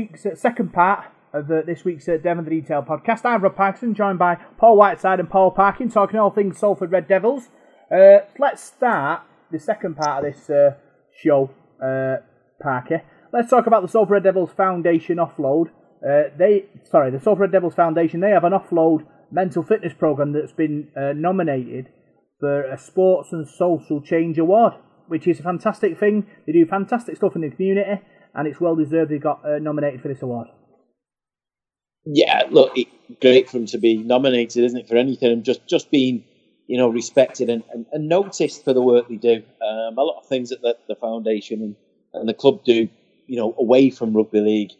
week's uh, second part of uh, this week's uh, Devon the Detail podcast. I'm Rob Parkinson, joined by Paul Whiteside and Paul Parkin, talking all things Salford Red Devils. Uh, let's start the second part of this uh, show, uh, Parker. Let's talk about the Salford Red Devils Foundation offload. Uh, they, sorry, the Salford Red Devils Foundation. They have an offload mental fitness program that's been uh, nominated for a Sports and Social Change Award, which is a fantastic thing. They do fantastic stuff in the community, and it's well deserved they got uh, nominated for this award. Yeah, look, it, great for them to be nominated, isn't it, for anything? And just just being, you know, respected and, and, and noticed for the work they do. Um, a lot of things that the, the foundation and, and the club do, you know, away from rugby league,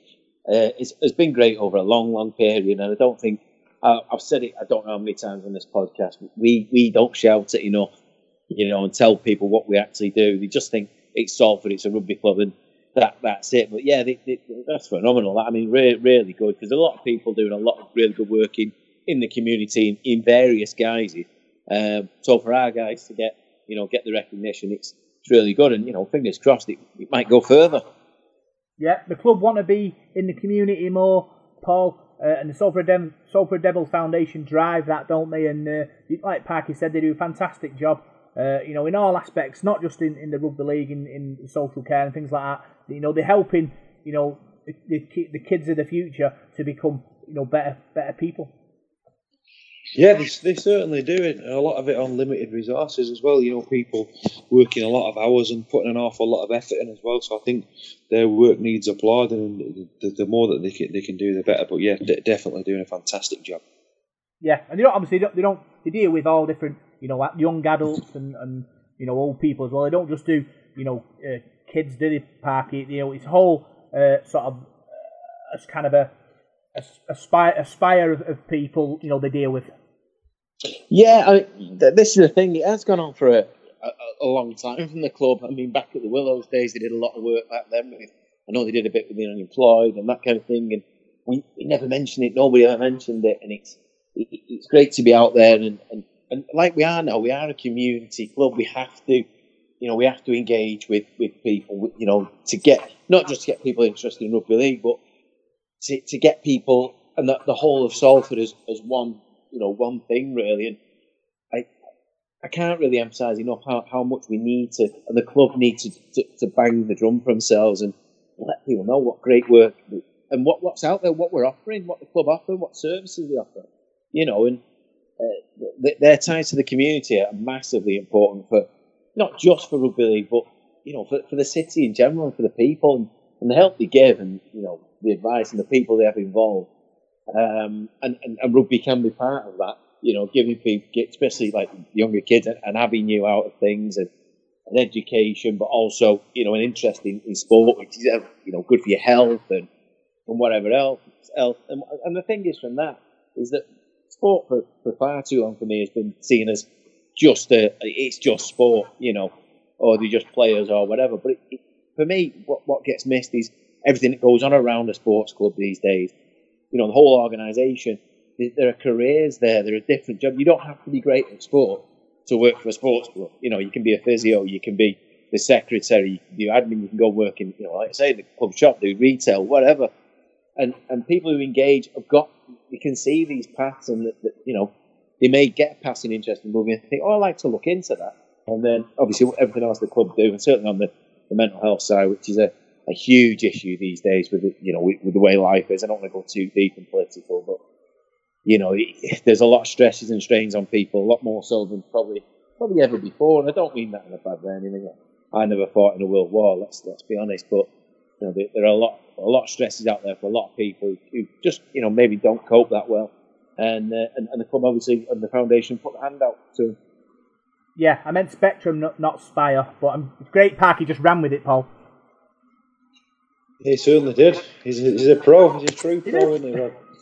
uh, has been great over a long, long period. And I don't think I, I've said it. I don't know how many times on this podcast. We we don't shout it enough, you know, and tell people what we actually do. They just think it's Salford, it's a rugby club, and that that's it. But yeah, they, they, that's phenomenal. I mean, really, really good because a lot of people doing a lot of really good work in, in the community in, in various guises. Um, so for our guys to get you know get the recognition, it's it's really good, and you know, fingers crossed, it, it might go further. Yeah, the club want to be in the community more, Paul, uh, and the Salford, Dem- Foundation drive that, don't they? And uh, like Parky said, they do a fantastic job. Uh, you know, in all aspects, not just in, in the rugby league, in, in social care and things like that. You know, they're helping, you know, the, the kids of the future to become, you know, better better people. Yeah, they, they certainly do it. A lot of it on limited resources as well. You know, people working a lot of hours and putting an awful lot of effort in as well. So I think their work needs applauding, and the, the more that they can, they can do, the better. But yeah, they're definitely doing a fantastic job. Yeah, and they don't obviously they don't, they don't they deal with all different you know young adults and, and you know old people as well. They don't just do you know uh, kids the park. You know, it's whole uh, sort of uh, as kind of a a, spire, a spire of, of people you know they deal with. Yeah, I mean, this is the thing. It has gone on for a, a, a, long time from the club. I mean, back at the Willows days, they did a lot of work back then. With, I know they did a bit with the unemployed and that kind of thing. And we, we never mentioned it. Nobody ever mentioned it. And it's it, it's great to be out there. And, and, and like we are now, we are a community club. We have to, you know, we have to engage with, with people, you know, to get, not just to get people interested in rugby league, but to, to get people and the, the whole of Salford as, as one you know one thing really, and I I can't really emphasise enough how, how much we need to and the club need to, to, to bang the drum for themselves and let people know what great work and what, what's out there, what we're offering, what the club offer, what services we offer, you know, and uh, their ties to the community are massively important for not just for rugby league, but you know, for, for the city in general and for the people and, and the help they give and you know the advice and the people they have involved um, and, and, and, rugby can be part of that, you know, giving people, especially like younger kids, and, having you out of things and, education, but also, you know, an interest in, in sport, which is, you know, good for your health and, and whatever else. else. And, and the thing is from that is that sport for, for far too long for me has been seen as just a, it's just sport, you know, or they're just players or whatever. But it, it, for me, what, what gets missed is everything that goes on around a sports club these days you know, the whole organisation. There are careers there. There are different jobs. You don't have to be great at sport to work for a sports club. You know, you can be a physio, you can be the secretary, you can do admin, you can go work in, you know, like I say, the club shop, do retail, whatever. And and people who engage have got, you can see these paths, and that, that you know, they may get passing interest in moving and think, oh, I'd like to look into that. And then obviously everything else the club do, and certainly on the, the mental health side, which is a a huge issue these days with you know with, with, the way life is. I don't want to go too deep and political, but you know, there's a lot of stresses and strains on people, a lot more so than probably probably ever before. And I don't mean that in a bad way. Anything. I never fought in a world war. Let's let's be honest, but you know, there, are a lot a lot of stresses out there for a lot of people who just you know maybe don't cope that well. And, uh, and, and the club obviously and the foundation put the hand out to them. Yeah, I meant Spectrum, not, not Spire, but I'm, it's great. Parky just ran with it, Paul. He certainly did. He's a, he's a pro. He's a true pro, isn't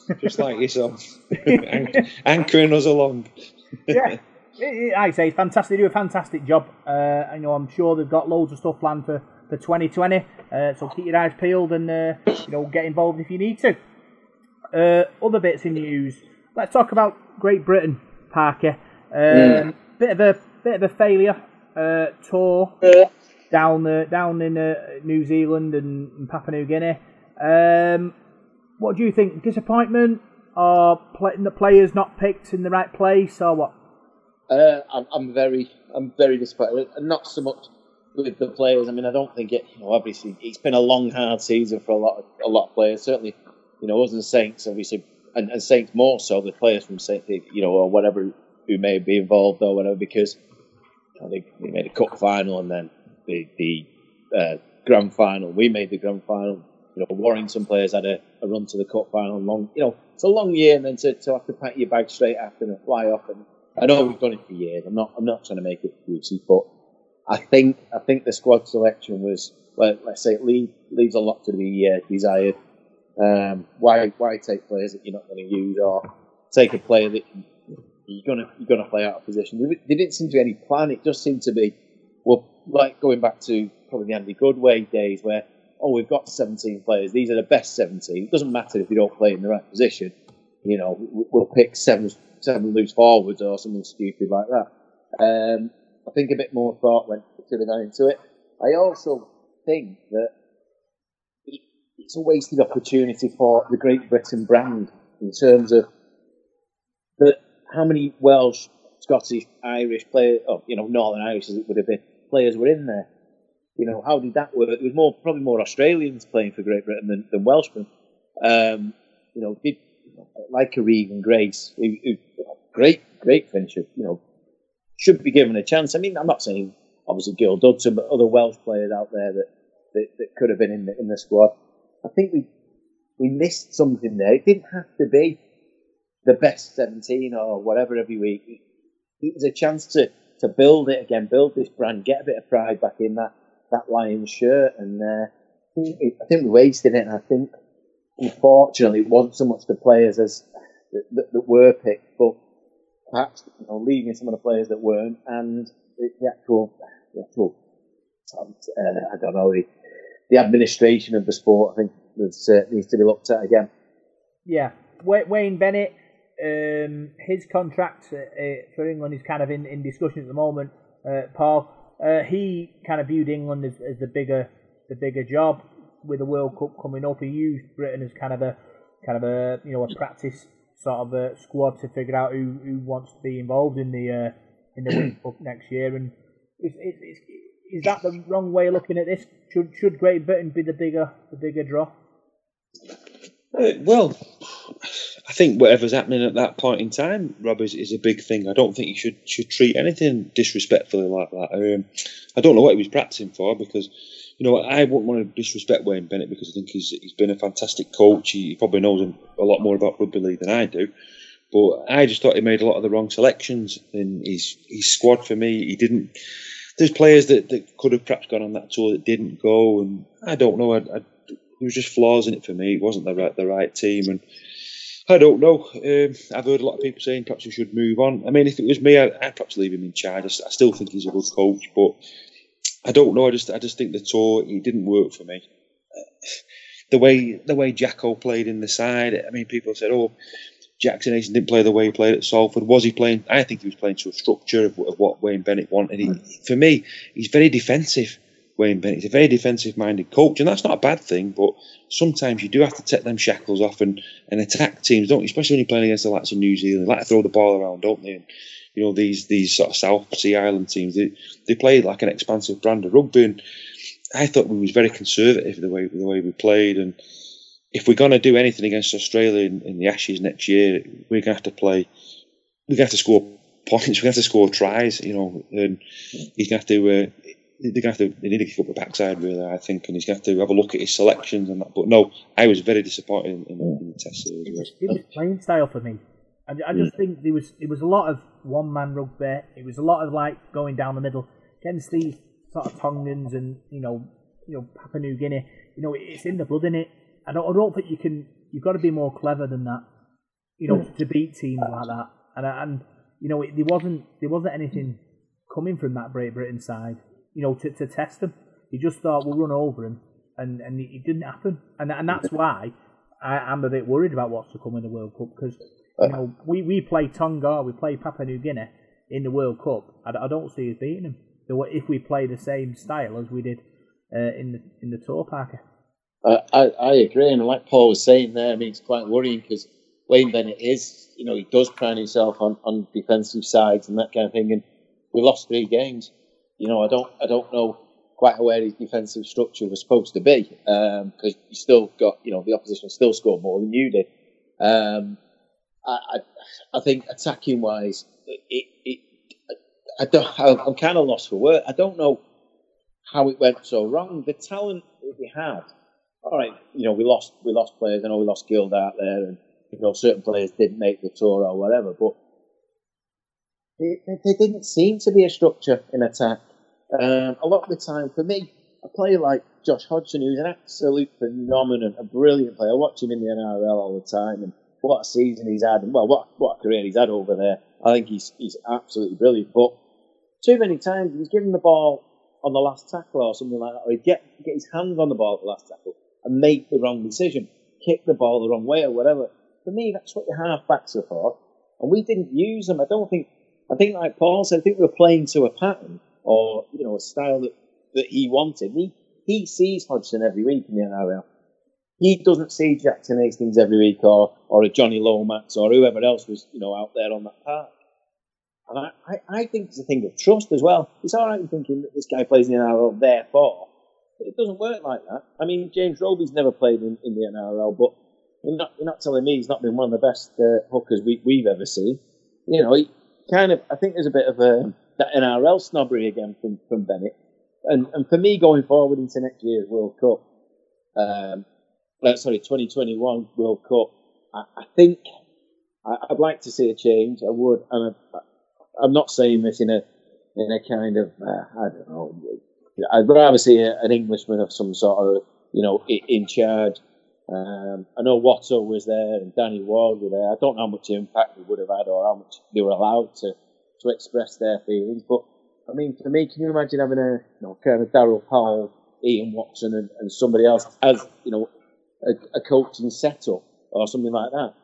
he? Just like yourself, anchoring us along. yeah, I say, it's fantastic. They do a fantastic job. Uh, I know I'm sure they've got loads of stuff planned for, for 2020. Uh, so keep your eyes peeled and uh, you know get involved if you need to. Uh, other bits in news. Let's talk about Great Britain. Parker. Um, Bit of a bit of a failure uh, tour down the down in uh, New Zealand and, and Papua New Guinea. Um, what do you think? Disappointment or play, the players not picked in the right place or what? Uh, I'm, I'm very, I'm very disappointed, not so much with the players. I mean, I don't think it. You know, obviously, it's been a long, hard season for a lot, of, a lot of players. Certainly, you know, us and Saints, obviously, and, and Saints more so. The players from Saints, you know, or whatever who may be involved or whatever, because you know, they, they made a cup final and then the the uh, grand final. We made the grand final. You know, Warrington players had a, a run to the cup final. Long, you know, it's a long year, and then to, to have to pack your bag straight after and fly off. And I know we've done it for years. I'm not, I'm not trying to make it excuses, but I think, I think the squad selection was, well, let's say, it leave, leaves a lot to be uh, desired. Um, why, why take players that you're not going to use, or take a player that you're gonna, you're gonna play out of position? There, there didn't seem to be any plan. It just seemed to be, well, like going back to probably the Andy Goodway days, where oh, we've got 17 players. These are the best 17. It doesn't matter if you don't play in the right position. You know, we'll pick seven seven loose forwards or something stupid like that. Um, I think a bit more thought went into it. I also think that it's a wasted opportunity for the Great Britain brand in terms of the how many Welsh, Scottish, Irish players, or you know Northern Irish as it would have been, players were in there. You know, how did that work? There was more, probably more Australians playing for Great Britain than, than Welshmen. Um, you know, did like a Regan Grace, who, who, great, great finisher. You know, should be given a chance. I mean, I'm not saying obviously Gil Dudson, but other Welsh players out there that, that, that could have been in the in the squad. I think we we missed something there. It didn't have to be the best 17 or whatever every week. It was a chance to, to build it again, build this brand, get a bit of pride back in that, that Lions shirt. And uh, I think we wasted it. And I think, unfortunately, it wasn't so much the players as that, that, that were picked, but perhaps you know, leaving some of the players that weren't, and the, the actual, the actual uh, I don't know, the, the administration of the sport. I think uh, needs to be looked at again. Yeah, Wayne Bennett, um, his contract uh, uh, for England is kind of in, in discussion at the moment. Uh, Paul, uh, he kind of viewed England as, as the bigger the bigger job with the World Cup coming up. He used Britain as kind of a kind of a you know a practice sort of a squad to figure out who, who wants to be involved in the uh, in the Cup next year. And is, is, is that the wrong way of looking at this? Should should Great Britain be the bigger the bigger draw? Uh, well, I think whatever's happening at that point in time, Rob, is, is a big thing. I don't think you should should treat anything disrespectfully like that. Um, I don't know what he was practicing for because, you know, I wouldn't want to disrespect Wayne Bennett because I think he's he's been a fantastic coach. He, probably knows a lot more about rugby league than I do. But I just thought he made a lot of the wrong selections in his his squad for me. He didn't. There's players that, that could have perhaps gone on that tour that didn't go, and I don't know. I, I, there was just flaws in it for me. It wasn't the right the right team, and I don't know. Um, I've heard a lot of people saying perhaps he should move on. I mean, if it was me, I'd, I'd perhaps leave him in charge. I, I, still think he's a good coach, but I don't know. I just I just think the tour it didn't work for me. The way the way Jacko played in the side. I mean, people said, "Oh, Jackson Hastings didn't play the way he played at Salford." Was he playing? I think he was playing to a structure of, of what Wayne Bennett wanted. He, for me, he's very defensive. Wayne Bennett. He's a very defensive minded coach, and that's not a bad thing, but sometimes you do have to take them shackles off and, and attack teams, don't you? Especially when you're playing against the likes of New Zealand. They like to throw the ball around, don't they? And, you know, these these sort of South Sea Island teams, they, they play like an expansive brand of rugby, and I thought we was very conservative the way the way we played, and if we're going to do anything against Australia in, in, the Ashes next year, we're to have to play. We're to have to score points. We're to have to score tries. You know, and he's to have to. Uh, they're to have to they need to kick up the backside really I think and he's to have to have a look at his selections and that but no I was very disappointed in, in, in the test series it was, it was playing style for me I, I just mm. think there was it was a lot of one man rugby it was a lot of like going down the middle against these sort of Tongans and you know you know Papua New Guinea you know it's in the blood in it I don't, I don't think you can you've got to be more clever than that you know mm. to beat teams like that and and you know it, there wasn't there wasn't anything coming from that Great Britain side you know, to, to test them. You just thought we'll run over him, and and it didn't happen. And and that's why I, am a bit worried about what's to come in the World Cup because You know, we, we play Tonga, we play Papua New Guinea in the World Cup. I, I don't see us beating them if we play the same style as we did uh, in the in the tour, Parker. I, I, I agree, and like Paul was saying there, I mean it's quite worrying because Wayne Bennett is, you know, he does pride himself on, on defensive sides and that kind of thing, and we lost three games. You know, I don't I don't know quite where his defensive structure was supposed to be because um, you still got, you know, the opposition still scored more than you did. Um, I, I, think attacking wise, it, it, I don't, I'm kind of lost for words. I don't know how it went so wrong. The talent that we had, all right, you know, we lost we lost players. I know we lost Guild out there, and you know, certain players didn't make the tour or whatever, but there didn't seem to be a structure in attack. Um, a lot of the time, for me, a player like Josh Hodgson, who's an absolute phenomenon, a brilliant player. I watch him in the NRL all the time, and what a season he's had, and well, what what a career he's had over there. I think he's he's absolutely brilliant. But too many times he's given the ball on the last tackle or something like that, or he'd get get his hands on the ball at the last tackle and make the wrong decision, kick the ball the wrong way or whatever. For me, that's what the half backs are for, and we didn't use them. I don't think. I think, like Paul said, I think we were playing to a pattern or you know a style that, that he wanted. He he sees Hodgson every week in the NRL. He doesn't see Jackson Hastings every week or or a Jonny Lomax or whoever else was you know out there on that park. And I, I, I think it's a thing of trust as well. It's all right thinking that this guy plays in the NRL, therefore. But it doesn't work like that. I mean, James Roby's never played in, in the NRL, but you're not, you're not telling me he's not been one of the best uh, hookers we, we've ever seen. You know, he kind of, I think there's a bit of a, that NRL snobbery again from, from Bennett. And, and for me, going forward into next year's World Cup, um, uh, sorry, 2021 World Cup, I, I think I, would like to see a change. I would, and I, I'm not saying this in a in a kind of uh, I don't know. I'd rather see a, an Englishman of some sort of you know in charge. Um, I know Watto was there and Danny Ward were there. I don't know how much impact they would have had or how much they were allowed to to express their feelings. But I mean, for me, can you imagine having a you know kind of Daryl Powell, Ian Watson, and, and somebody else as you know a, a coaching setup or something like that?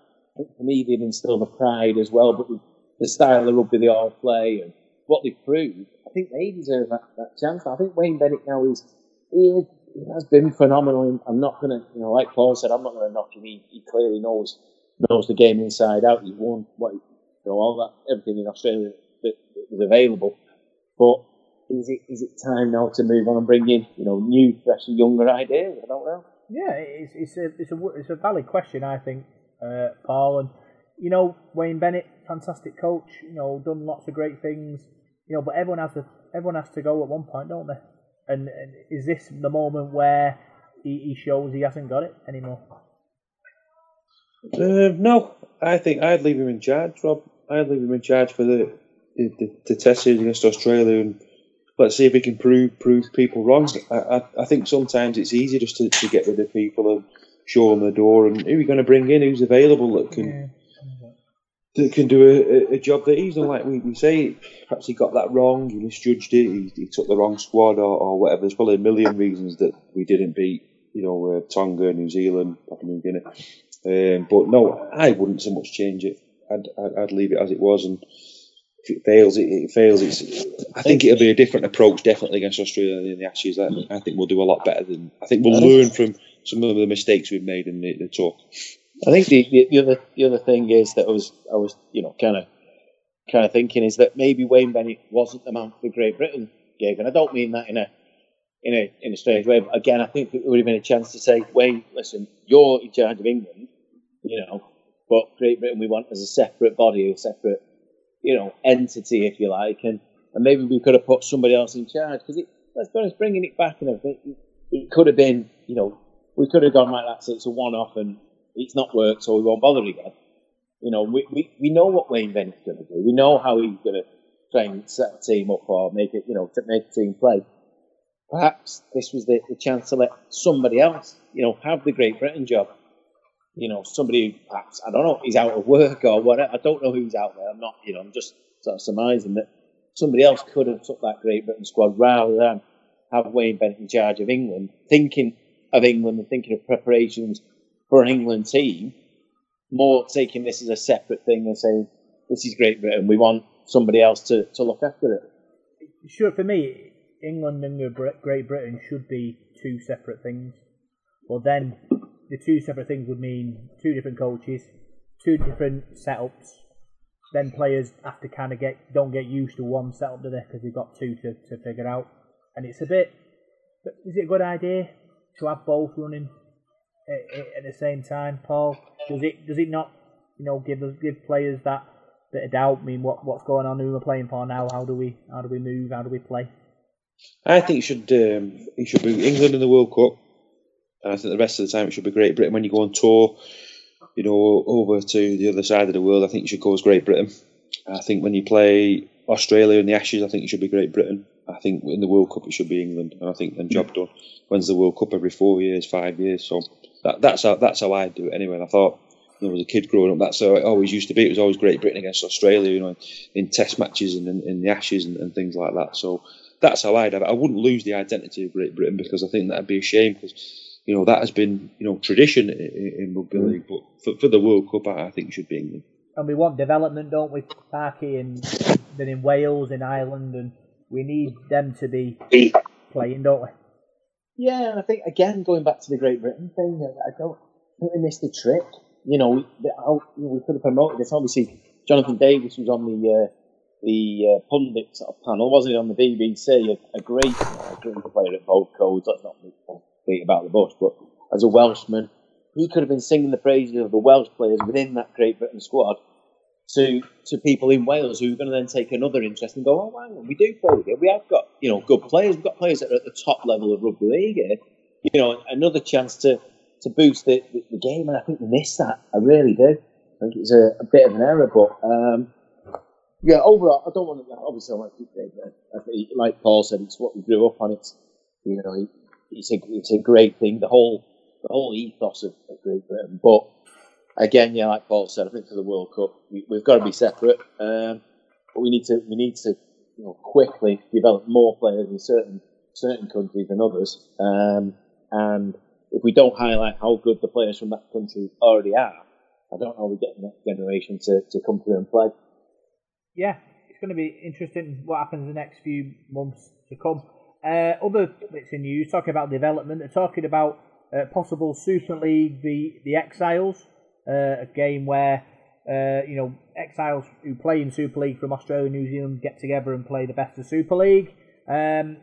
For me, they'd instill the pride as well, but the style of rugby they all play and what they've proved, I think they deserve that, that chance. I think Wayne Bennett now is he, he has been phenomenal. I'm not going to, you know, like Paul said, I'm not going to knock him. He, he, clearly knows knows the game inside out. He won what you know, all that everything in Australia that, that was available. But is it is it time now to move on and bring in you know new, fresh, younger ideas? I don't know. Yeah, it's it's a it's a it's a valid question. I think, uh, Paul, and you know Wayne Bennett fantastic coach, you know, done lots of great things, you know, but everyone has to everyone has to go at one point, don't they? And, and is this the moment where he, he, shows he hasn't got it anymore? Uh, no, I think I'd leave him in charge, Rob. I'd leave him in charge for the the, the test series against Australia, and let's see if we can prove prove people wrong. I, I, I think sometimes it's easy just to, to get rid of people and show them the door, and who are you going to bring in? Who's available that can. That can do a, a, job that he's done. Like we, we say, perhaps he got that wrong, he misjudged it, he, he took the wrong squad or, or, whatever. There's probably a million reasons that we didn't beat, you know, uh, Tonga, New Zealand, Papua New Guinea. Um, but no, I wouldn't so much change it. I'd, I'd, I'd, leave it as it was, and if it fails, it, it fails. It's, I think it'll be a different approach, definitely against Australia in the Ashes. I, I think we'll do a lot better than. I think we'll learn from some of the mistakes we've made in the, the tour. I think the, the other the other thing is that I was I was you know kind of kind of thinking is that maybe Wayne Bennett wasn't the man for Great Britain gig, and I don't mean that in a in a in a strange way. But again, I think it would have been a chance to say, Wayne, listen, you're in charge of England, you know, but Great Britain we want as a separate body, a separate you know entity, if you like, and and maybe we could have put somebody else in charge because let's be honest, bringing it back and everything, it, it could have been you know we could have gone like that, so it's a one off and it's not worked, so we won't bother again. You know, we, we, we know what Wayne Bennett's going to do. We know how he's going to try and set a team up or make it, you know, to make a team play. Perhaps this was the, the chance to let somebody else, you know, have the Great Britain job. You know, somebody perhaps, I don't know, he's out of work or whatever. I don't know who's out there. I'm not, you know, I'm just sort of surmising that somebody else could have took that Great Britain squad rather than have Wayne Bennett in charge of England, thinking of England and thinking of preparations for an England team more taking this as a separate thing and saying this is Great Britain. We want somebody else to, to look after it. Sure, for me, England and Great Britain should be two separate things. Well, then the two separate things would mean two different coaches, two different setups. Then players have to kind of get don't get used to one setup, do they? Because they've got two to, to figure out. And it's a bit. Is it a good idea to have both running at, at the same time, Paul? Does it does it not, you know, give give players that bit of doubt? I mean, what what's going on? Who we're playing for now? How do we how do we move? How do we play? I think it should um, it should be England in the World Cup, and I think the rest of the time it should be Great Britain. When you go on tour, you know, over to the other side of the world, I think you should go as Great Britain. I think when you play Australia in the Ashes, I think it should be Great Britain. I think in the World Cup it should be England, and I think then job done. When's the World Cup? Every four years, five years. So that, that's how that's how I do it anyway. And I thought, you know, as a kid growing up, that's how it always used to be. It was always Great Britain against Australia, you know, in Test matches and in, in the Ashes and, and, things like that. So that's how I'd have it. I wouldn't lose the identity of Great Britain because I think that'd be a shame because you know that has been you know tradition in, in rugby mm. league. But for, for the World Cup, I, I think it should be England. And we want development, don't we, Parky? And then in Wales, in Ireland, and we need them to be playing, don't we? Yeah, and I think again going back to the Great Britain thing, I don't think we missed the trick. You know, we, we could have promoted this. Obviously, Jonathan Davies was on the uh, the uh, pundit sort of panel, wasn't he, on the BBC? A, a great, uh, great player at both codes. Let's not beat about the bush, but as a Welshman, he could have been singing the praises of the Welsh players within that Great Britain squad to to people in Wales who are going to then take another interest and go, oh, wow, we do play here. We have got you know good players. We've got players that are at the top level of rugby league here. You know, another chance to to boost the, the, the game, and I think we missed that. I really do. I think it's a, a bit of an error, but um, yeah, overall, I don't want to. Obviously, I want to keep. Like Paul said, it's what we grew up on. It's you know, it's a it's a great thing. The whole the whole ethos of, of Great Britain, but again, yeah, like Paul said, I think for the World Cup we, have got to be separate, um, but we need to we need to you know quickly develop more players in certain certain countries than others, um, and if we don't highlight how good the players from that country already are, I don't know we get the next generation to, to come through and play. Yeah, it's going to be interesting what happens in the next few months to come. Uh, other bits in news talking about development, they're talking about uh, possible Super League the the Exiles uh, a game where uh, you know exiles who play in Super League from Australia and New Zealand get together and play the best of Super League. Um,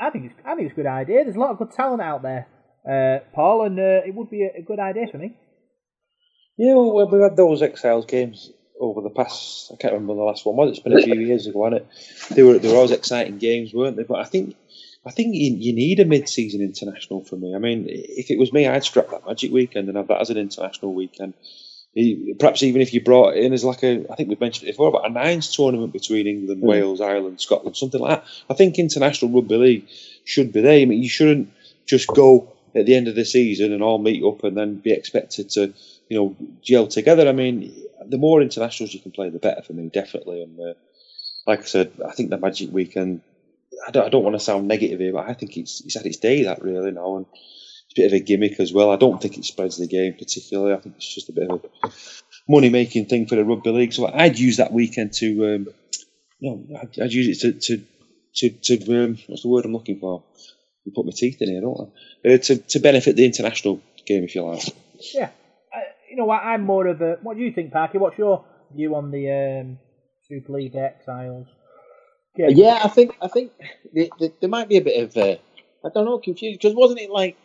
I think it's I think it's a good idea. There's a lot of good talent out there, uh, Paul, and uh, it would be a, a, good idea for me. Yeah, well, we've had those exiles games over the past. I can't remember the last one was. It's been a few years ago, wasn't it? They were they were always exciting games, weren't they? But I think I think you, you need a mid-season international for me. I mean, if it was me, I'd scrap that Magic Weekend and have that as an international weekend. Perhaps even if you brought it in as like a, I think we've mentioned it before, about a nines tournament between England, mm. Wales, Ireland, Scotland, something like that. I think international rugby league should be there. I mean, you shouldn't just go at the end of the season and all meet up and then be expected to, you know, gel together. I mean, the more internationals you can play, the better for me, definitely. And uh, like I said, I think the Magic Weekend I don't, I don't want to sound negative here, but I think it's it's at its day that really now, and it's a bit of a gimmick as well. I don't think it spreads the game particularly. I think it's just a bit of a money making thing for the rugby league. So I'd use that weekend to, um, you know, I'd, I'd, use it to to to, to um, what's the word I'm looking for? You put my teeth in here, don't I? Uh, to to benefit the international game, if you like. Yeah, you know, what? I'm more of a. What do you think, Parky? What's your view on the um, Super League Exiles? Yeah, yeah I think I think there might be a bit of uh, I don't know confused because wasn't it like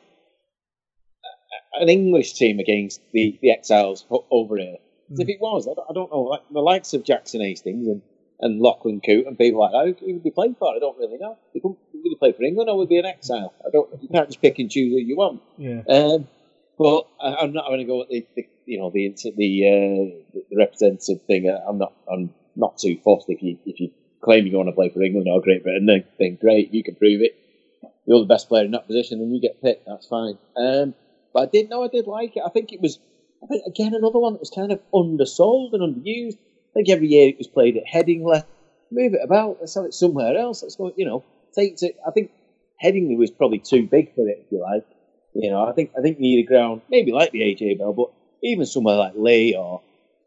an English team against the, the Exiles over here? Mm. If it was, I don't, I don't, know. Like the likes of Jackson Hastings and, and Lachlan Coote and people like that, who would be playing for? I don't really know. They could, would they play for England or would be an exile? I don't. You can't just pick and choose who you want. Yeah. Um, but I, am not going to go at the, the, you know the the, uh, the representative thing. I'm not. I'm not too fussed if you if you claim you want to play for England or Great Britain, then, then great, you can prove it. You're the best player in that position, and you get picked. That's fine. Um, but I did know I did like it. I think it was, I think again another one that was kind of undersold and underused. I think every year it was played at Headingley. Move it about. Let's have it somewhere else. Let's go. You know, take it. I think Headingley was probably too big for it, if you like. You know, I think I think you need a ground, maybe like the AJ Bell, but even somewhere like Leigh or,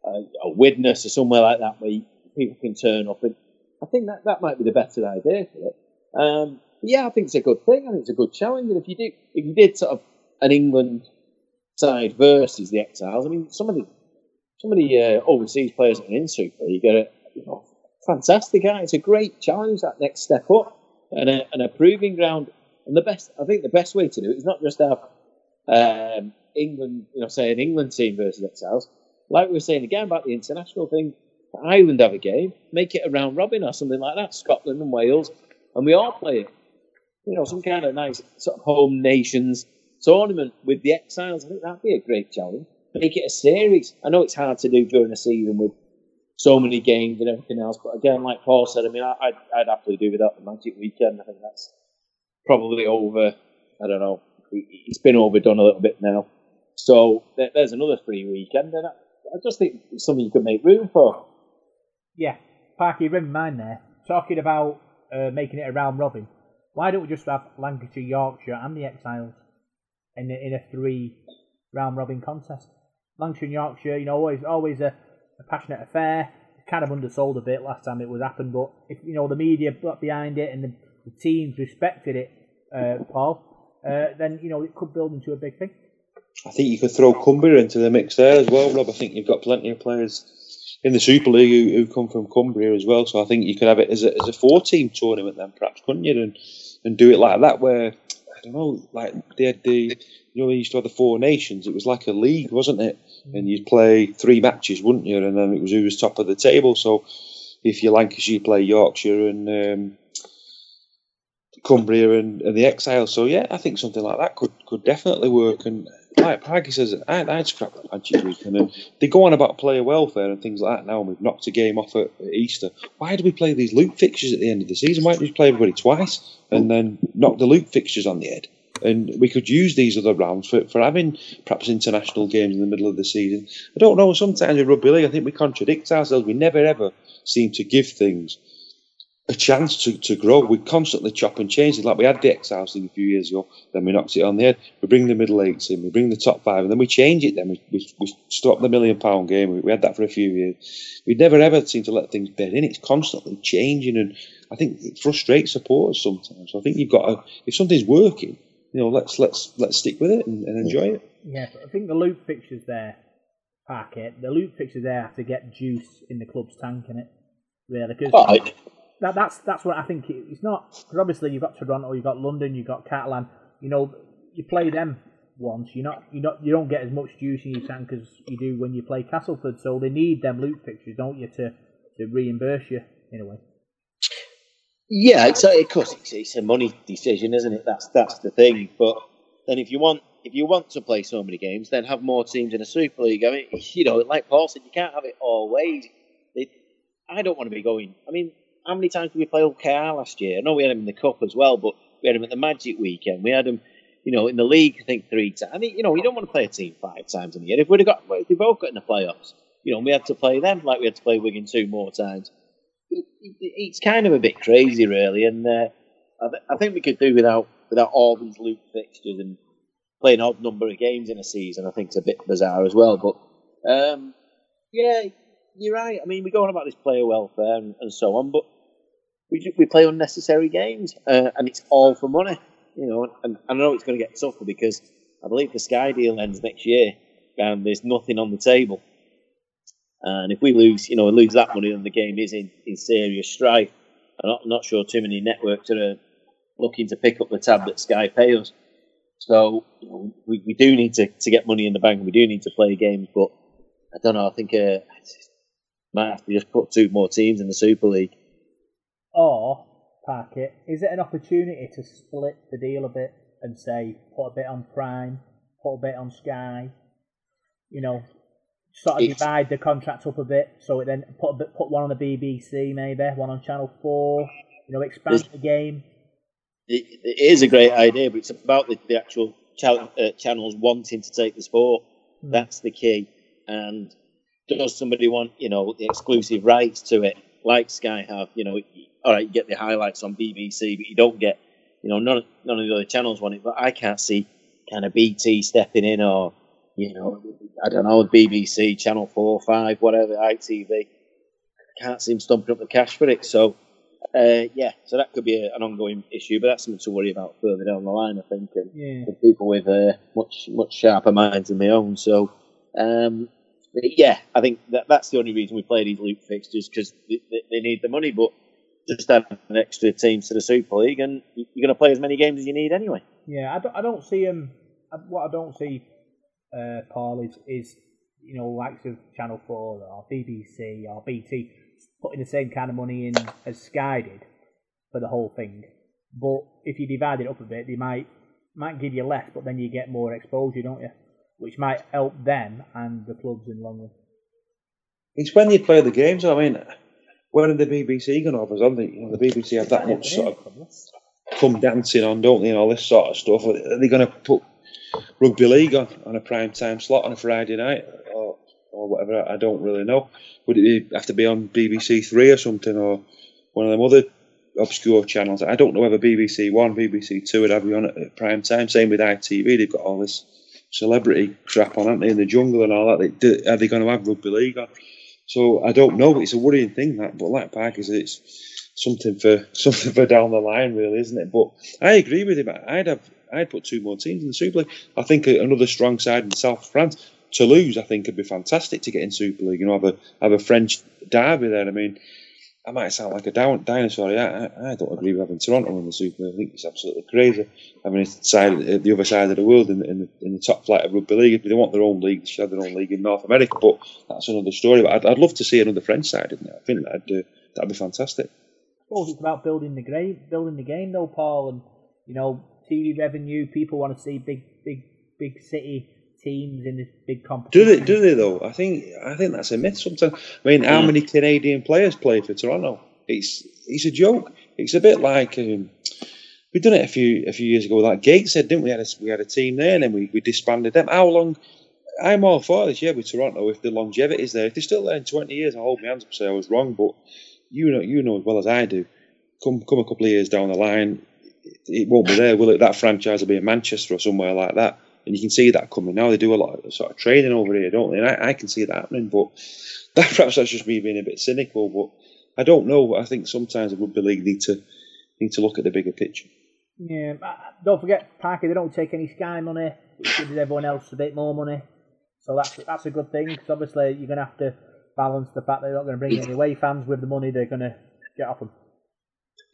uh, or Widnes or somewhere like that where you, people can turn up. And I think that, that might be the better idea for it. Um, yeah, I think it's a good thing. I think it's a good challenge. And if you do, if you did sort of an England side versus the Exiles, I mean, some of the some of the uh, overseas players are in Super League are, you know, fantastic. It's a great challenge, that next step up, and a, and a proving ground. And the best, I think, the best way to do it is not just have um, England, you know, say an England team versus Exiles. Like we were saying again about the international thing, Ireland have a game, make it a round robin or something like that. Scotland and Wales, and we all play it. You know, some kind of nice sort of home nations tournament with the Exiles. I think that'd be a great challenge. Make it a series. I know it's hard to do during a season with so many games and everything else, but again, like Paul said, I mean, I, I'd, I'd happily do without the Magic Weekend. I think that's probably over. I don't know. It's been overdone a little bit now. So there's another free weekend, and I, just think it's something you could make room for. Yeah, Parky, remember mine there. Talking about uh, making it a round robin. Why don't we just have Lancashire, Yorkshire, and the Exiles in a, in a three round robin contest? Lancashire and Yorkshire, you know, always always a, a passionate affair. Kind of undersold a bit last time it was happened, but if you know the media got behind it and the, the teams respected it, uh, Paul, uh, then you know it could build into a big thing. I think you could throw Cumbria into the mix there as well, Rob. I think you've got plenty of players in the Super League who, who come from Cumbria as well. So I think you could have it as a, as a four team tournament then, perhaps, couldn't you? And and do it like that, where I don't know, like they had the you know they used to have the four nations. It was like a league, wasn't it? And you'd play three matches, wouldn't you? And then it was who was top of the table. So if you're Lancashire, you play Yorkshire and um, Cumbria and, and the Exiles. So yeah, I think something like that could could definitely work. And like Parky says, I, I'd scrap Weekend. And they go on about player welfare and things like that now, and we've knocked a game off at, at Easter. Why do we play these loop fixtures at the end of the season? Why don't we play everybody twice and then knock the loop fixtures on the head? And we could use these other rounds for, for having perhaps international games in the middle of the season. I don't know, sometimes in rugby league, I think we contradict ourselves. We never ever seem to give things a chance to, to grow. We constantly chop and change it. Like we had the Exiles thing a few years ago, then we knocked it on the head. We bring the middle eights in, we bring the top five, and then we change it. Then we, we, we stop the million pound game. We, we had that for a few years. We never ever seem to let things bed in. It's constantly changing, and I think it frustrates supporters sometimes. So I think you've got to, if something's working, you know, let's let's let's stick with it and, and enjoy it. Yeah, I think the loop fixtures there, Parkett, the loop fixtures there have to get juice in the club's tank, in it. Really, because Oh, I- that, that's that's what I think. It, it's not because obviously you've got Toronto, you've got London, you've got Catalan. You know, you play them once, you're not you not you don't get as much juice in your tank as you do when you play Castleford. So they need them loop fixtures, don't you, to to reimburse you in a way. Yeah, it's a, of course it's, it's a money decision, isn't it? That's that's the thing. But then if you want if you want to play so many games, then have more teams in a Super League. I mean, you know, like Paul said, you can't have it all ways. It, I don't want to be going. I mean, how many times did we play Hull KR last year? I know we had him in the cup as well, but we had him at the Magic weekend. We had him, you know, in the league. I think three times. I mean, you know, we don't want to play a team five times in a year. If we'd have got, if we both got in the playoffs, you know, we had to play them like we had to play Wigan two more times. It, it, it's kind of a bit crazy, really, and uh, I, th- I think we could do without without all these loop fixtures and playing odd number of games in a season. I think it's a bit bizarre as well, but um, yeah, you're right. I mean, we go on about this player welfare and, and so on, but we we play unnecessary games, uh, and it's all for money. You know, and, and I know it's going to get tougher because I believe the Sky deal ends next year, and there's nothing on the table. And if we lose, you know, lose that money, then the game is in, in serious strife. I'm not, not sure too many networks are uh, looking to pick up the tab that Sky pay us. So we, we do need to, to get money in the bank. We do need to play games, but I don't know. I think uh, might have to just put two more teams in the Super League. Or Parkett, is it an opportunity to split the deal a bit and say put a bit on Prime, put a bit on Sky, you know, sort of It's- divide the contract up a bit, so it then put a bit, put one on the BBC maybe, one on Channel Four, you know, expand the game. It, it is a great idea, but it's about the, the actual uh, channels wanting to take the sport. Hmm. That's the key. And does somebody want, you know, the exclusive rights to it, like Sky have? You know, all right, you get the highlights on BBC, but you don't get, you know, none, none of the other channels want it. But I can't see kind of BT stepping in or you know, I don't know, BBC, Channel 4, 5, whatever, ITV. Can't seem stumping up the cash for it. So, uh, yeah, so that could be a, an ongoing issue, but that's something to worry about further down the line, I think, and Yeah. for people with uh, much much sharper minds than my own. So, um, but yeah, I think that that's the only reason we play these loop fixtures because they, they, they need the money, but just add an extra team to the Super League, and you're going to play as many games as you need anyway. Yeah, I don't, I don't see him. What I don't see, uh, Paul, is is you know likes of Channel Four or BBC or BT putting the same kind of money in as Sky did for the whole thing. But if you divide it up a bit, they might might give you less, but then you get more exposure, don't you? Which might help them and the clubs in the long run. It's when you play the games. I mean, when are the BBC going to have us on? The, you know, the BBC have that much sort of come dancing on, don't they, and all this sort of stuff. Are they going to put rugby league on, on a prime time slot on a Friday night or, or whatever? I don't really know. Would it be, have to be on BBC Three or something, or one of them other obscure channels? I don't know whether BBC One, BBC Two would have you on at prime time. Same with ITV, they've got all this celebrity crap on, aren't they, in the jungle and all that? They, do, are they going to have rugby league on? So I don't know. It's a worrying thing that, but like Parker it's something for something for down the line, really, isn't it? But I agree with him. I'd have I'd put two more teams in the Super League. I think another strong side in South France. Toulouse, I think, would be fantastic to get in Super League. You know, have a have a French derby there. I mean, I might sound like a down, dinosaur. Yeah, I, I don't agree with having Toronto in the Super League. I think it's absolutely crazy having it side the other side of the world in, in, in the top flight of rugby league. If they want their own league, they should have their own league in North America. But that's another story. But I'd, I'd love to see another French side in there. I think that'd uh, that'd be fantastic. Suppose it's about building the game, building the game though, Paul, and you know TV revenue. People want to see big, big, big city teams in this big Do they? Do they though? I think I think that's a myth. Sometimes. I mean, how many Canadian players play for Toronto? It's it's a joke. It's a bit like um, we done it a few a few years ago. Like Gateshead, didn't we? Had a, we had a team there, and then we, we disbanded them. How long? I'm all for this. Yeah, with Toronto, if the longevity is there, if they're still there in 20 years, I hold my hands up and say I was wrong. But you know, you know as well as I do. Come come a couple of years down the line, it, it won't be there, will it? That franchise will be in Manchester or somewhere like that. And you can see that coming now. They do a lot of sort of training over here, don't they? And I, I can see that happening. But that perhaps that's just me being a bit cynical. But I don't know. I think sometimes the rugby league need to need to look at the bigger picture. Yeah, uh, don't forget Parker. They don't take any Sky money, which gives everyone else a bit more money. So that's that's a good thing because obviously you're going to have to balance the fact they're not going to bring in any away fans with the money they're going to get off them.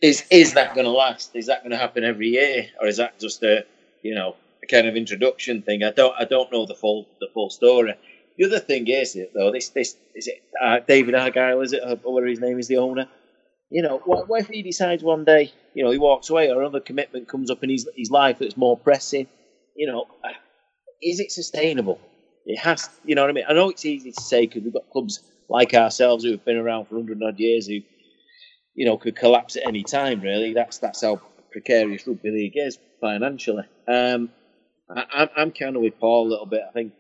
Is is that going to last? Is that going to happen every year, or is that just a you know a kind of introduction thing? I don't I don't know the full the full story. The other thing is it though. This this is it. Uh, David Argyle is it? Or whatever his name is, the owner. You know, what, what if he decides one day, you know, he walks away, or another commitment comes up in his his life that's more pressing? You know, uh, is it sustainable? It has, you know what I mean. I know it's easy to say because we've got clubs like ourselves who have been around for hundred odd years who, you know, could collapse at any time. Really, that's that's how precarious rugby league is financially. Um, I, I'm I'm kind of with Paul a little bit. I think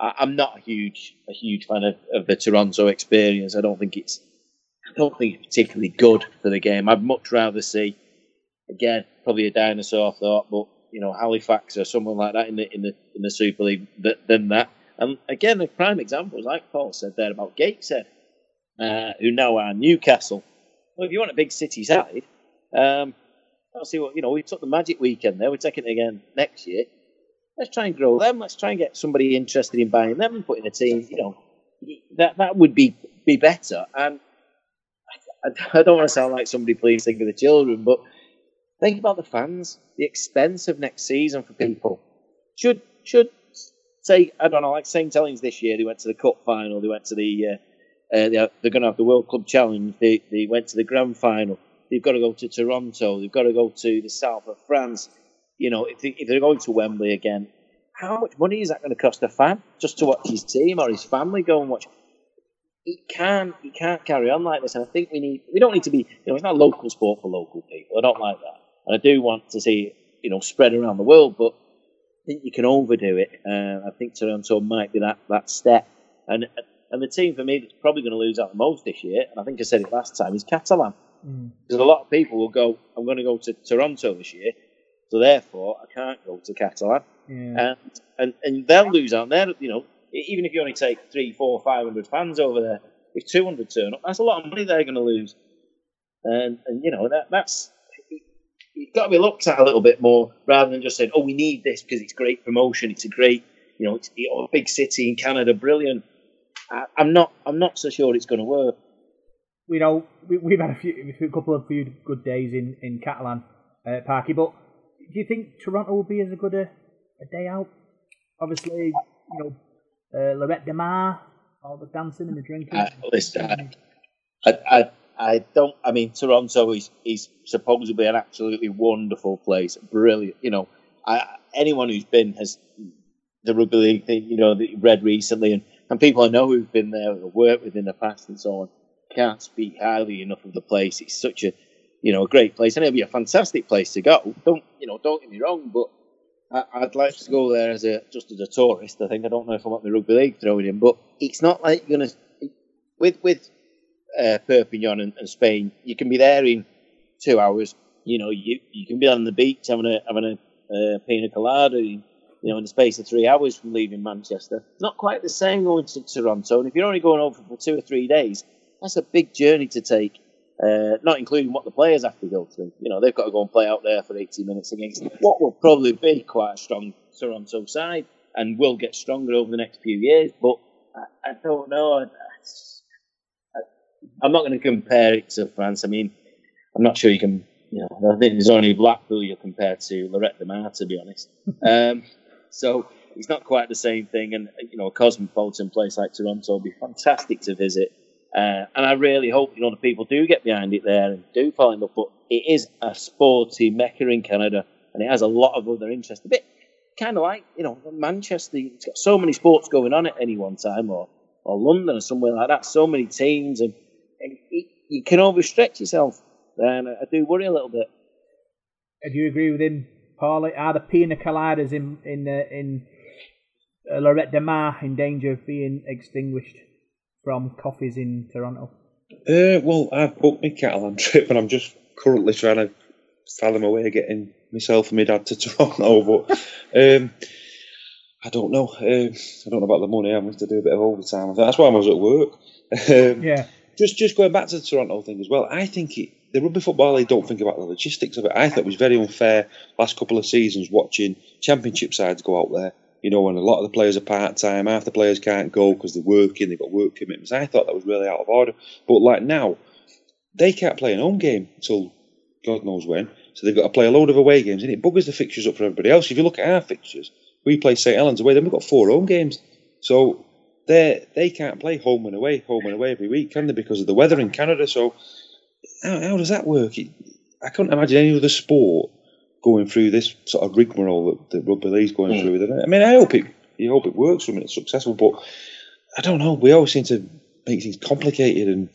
I, I'm not a huge a huge fan of, of the Toronto experience. I don't think it's I don't think it's particularly good for the game. I'd much rather see again probably a dinosaur thought, but you know Halifax or someone like that in the in the in the Super League th- than that. And again, a prime example is like Paul said there about Gateshead, uh, who now are Newcastle. Well, if you want a big city side, um, I'll see what you know. We took the Magic weekend there. We're taking it again next year. Let's try and grow them. Let's try and get somebody interested in buying them and putting a team. You know, that that would be be better. And I, I don't want to sound like somebody please think of the children, but think about the fans. The expense of next season for people should should say I don't know like St Helens this year. They went to the cup final. They went to the uh, uh, they're, they're going to have the World Club Challenge. They they went to the grand final. They've got to go to Toronto. They've got to go to the south of France. You know, if, they, if they're going to Wembley again, how much money is that going to cost a fan just to watch his team or his family go and watch? It can't, it can't carry on like this. And I think we need, we don't need to be, you know, it's not local sport for local people. I don't like that. And I do want to see, it, you know, spread around the world, but I think you can overdo it. Uh, I think Toronto might be that, that step. And and the team for me that's probably going to lose out the most this year, and I think I said it last time, is Catalan. Mm. Because a lot of people will go, I'm going to go to Toronto this year, so therefore I can't go to Catalan. Yeah. and, and and they'll lose out there. You know, even if you only take three, four, five hundred fans over there, if two hundred turn up, that's a lot of money they're going to lose. And and you know that that's you've got to be looked at a little bit more rather than just saying, oh, we need this because it's great promotion, it's a great, you know, it's you know, a big city in Canada, brilliant. I, I'm not I'm not so sure it's going to work. we know we, we've had a few, a couple of few good days in in Catalan, uh, Parky. But do you think Toronto will be as good a, a day out? Obviously, you know, uh, Lloret de Mar, all the dancing and the drinking. Uh, listen, I, I, I don't. I mean, Toronto is is supposedly an absolutely wonderful place, brilliant. You know, I, anyone who's been has the rugby league thing. You know, that you've read recently, and, and people I know who've been there, or worked with in the past, and so on, can't speak highly enough of the place. It's such a, you know, a great place, and it'll be a fantastic place to go. Don't you know? Don't get me wrong, but. I- I'd like to go there as a just as a tourist. I think I don't know if I want the rugby league thrown in, but it's not like you're gonna with with uh, Perpignan and, and Spain. You can be there in two hours. You know, you you can be on the beach having a having a uh, pina colada. In, you know, in the space of three hours from leaving Manchester. It's not quite the same going to Toronto. And if you're only going over for two or three days, that's a big journey to take. Uh, not including what the players have to go through. You know, they've got to go and play out there for 80 minutes against what will probably be quite a strong Toronto side and will get stronger over the next few years. But I, I don't know. I, I, I'm not going to compare it to France. I mean, I'm not sure you can. You know, I think there's only Blackpool you'll compare to Lloret de Mar, to be honest. um, so it's not quite the same thing. And you know, a cosmopolitan place like Toronto will be fantastic to visit. Uh, and I really hope you know the people do get behind it there and do fall in. But it is a sporty mecca in Canada, and it has a lot of other interest. A bit kind of like you know Manchester. It's got so many sports going on at any one time, or or London or somewhere like that. So many teams, and, and it, you can overstretch yourself. And I, do worry a little bit. Do you agree with him, Paul? Are the pina coladas in in uh, in uh, Lloret de Mar in danger of being extinguished from coffees in Toronto? Uh, well, I've booked my Catalan trip, and I'm just currently trying to fathom a way of getting myself and my dad to Toronto. But um, I don't know. Um, I don't know about the money. I'm going to do a bit of overtime. That's why I was at work. Um, Yeah, just just going back to the Toronto thing as well, I think it, the rugby football they don't think about the logistics of it. I thought it was very unfair last couple of seasons watching championship sides go out there. You know, when a lot of the players are part time, half the players can't go because they're working, they've got work commitments. I thought that was really out of order. But like now, they can't play an home game till God knows when. So they've got to play a load of away games, and it buggers the fixtures up for everybody else. If you look at our fixtures, we play St Helens away, then we've got four home games. So they they can't play home and away, home and away every week, can they? Because of the weather in Canada. So how, how does that work? It, I couldn't imagine any other sport going through this sort of rigmarole that, that rugby league's going Mm. through with it. I mean, I hope it, you hope it works for them and it's successful, but I don't know. We always seem to make things complicated, and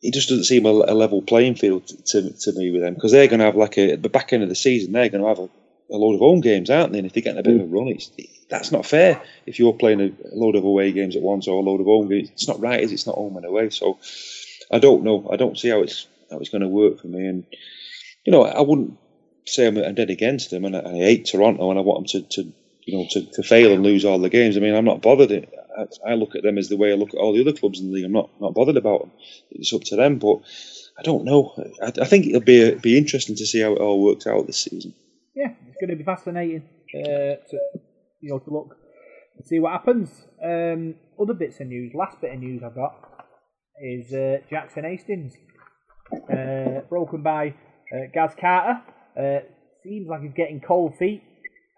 it just doesn't seem a, a level playing field to, to me with them because they're going to have like a at the back end of the season they're going to have a, a load of home games, aren't they? And if they're getting a bit of a run, it's that's not fair. If you're playing a, a load of away games at once or a load of home games, it's not right. Is it? It's not home and away. So I don't know. I don't see how it's how it's going to work for me. And you know, I wouldn't say I'm, dead against them, and I, I hate Toronto, and I want them to, to you know to, to fail and lose all the games. I mean, I'm not bothered. I, I look at them as the way I look at all the other clubs in the league. I'm not not bothered about them. It's up to them, but. I don't know. I, I think it'll be be interesting to see how it all works out this season. yeah, it's going to be fascinating uh, to you know to look and see what happens. Um, other bits of news. Last bit of news I've got is uh, Jackson Hastings uh, broken by uh, Gaz Carter. Uh, seems like he's getting cold feet,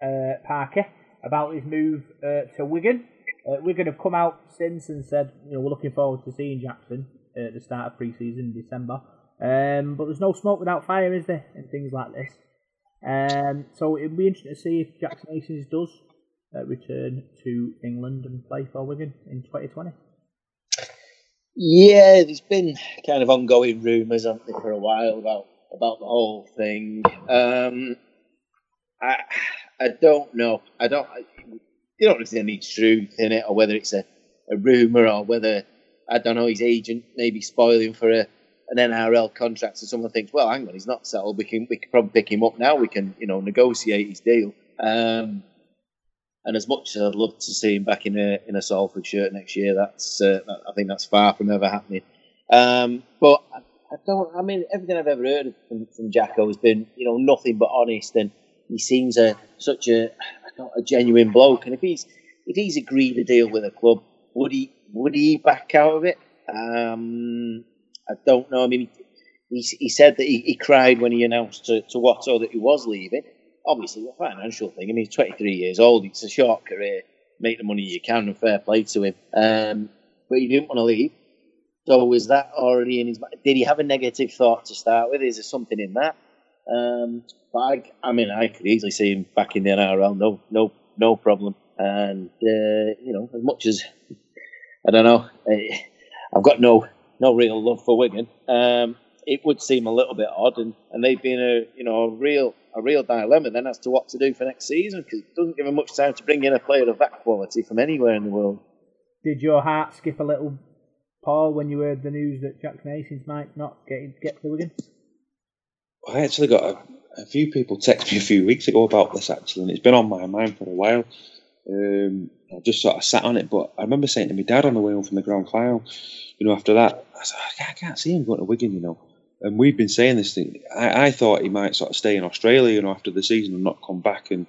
uh, Parker, about his move uh, to Wigan. Uh, Wigan have come out since and said, you know, we're looking forward to seeing Jackson at the start of pre-season in December. Um, but there's no smoke without fire, is there? And things like this. Um, so it'll be interesting to see if Jackson Hastings does uh, return to England and play for Wigan in 2020. Yeah, there's been kind of ongoing rumours, haven't there, for a while about about the whole thing. Um, I I don't know. I don't. I, you don't know if there's any truth in it, or whether it's a, a rumour, or whether I don't know his agent maybe spoiling for a an NRL contract, so someone thinks, well, hang on, he's not settled. We can we can probably pick him up now. We can you know negotiate his deal. Um, And as much as I'd love to see him back in a in a Salford shirt next year, that's uh, I think that's far from ever happening. Um, but I, don't. I mean, everything I've ever heard from, from Jacko has been, you know, nothing but honest, and he seems a such a a genuine bloke. And if he's if he's agreed a deal with a club, would he would he back out of it? Um, I don't know. I mean, he, he said that he, he cried when he announced to, to Watto that he was leaving. Obviously, a financial thing. I mean, he's 23 years old. It's a short career. Make the money you can, and fair play to him. Um, but he didn't want to leave. So was that already in his mind? Did he have a negative thought to start with? Is there something in that? Um, but I, I mean, I could easily see him back in the NRL. No, no, no problem. And uh, you know, as much as I don't know, I've got no no real love for Wigan. Um, it would seem a little bit odd, and, and they've been a you know a real a real dilemma then as to what to do for next season because it doesn't give them much time to bring in a player of that quality from anywhere in the world. Did your heart skip a little, Paul, when you heard the news that Jackson Hastings might not get get to Wigan? I actually got a, a, few people text me a few weeks ago about this actually, and it's been on my mind for a while. Um, I just sort of sat on it, but I remember saying to my dad on the way home from the grand final, you know, after that, I said, I can't see him going to Wigan, you know. And we've been saying this thing. I, I thought he might sort of stay in Australia, you know, after the season and not come back. And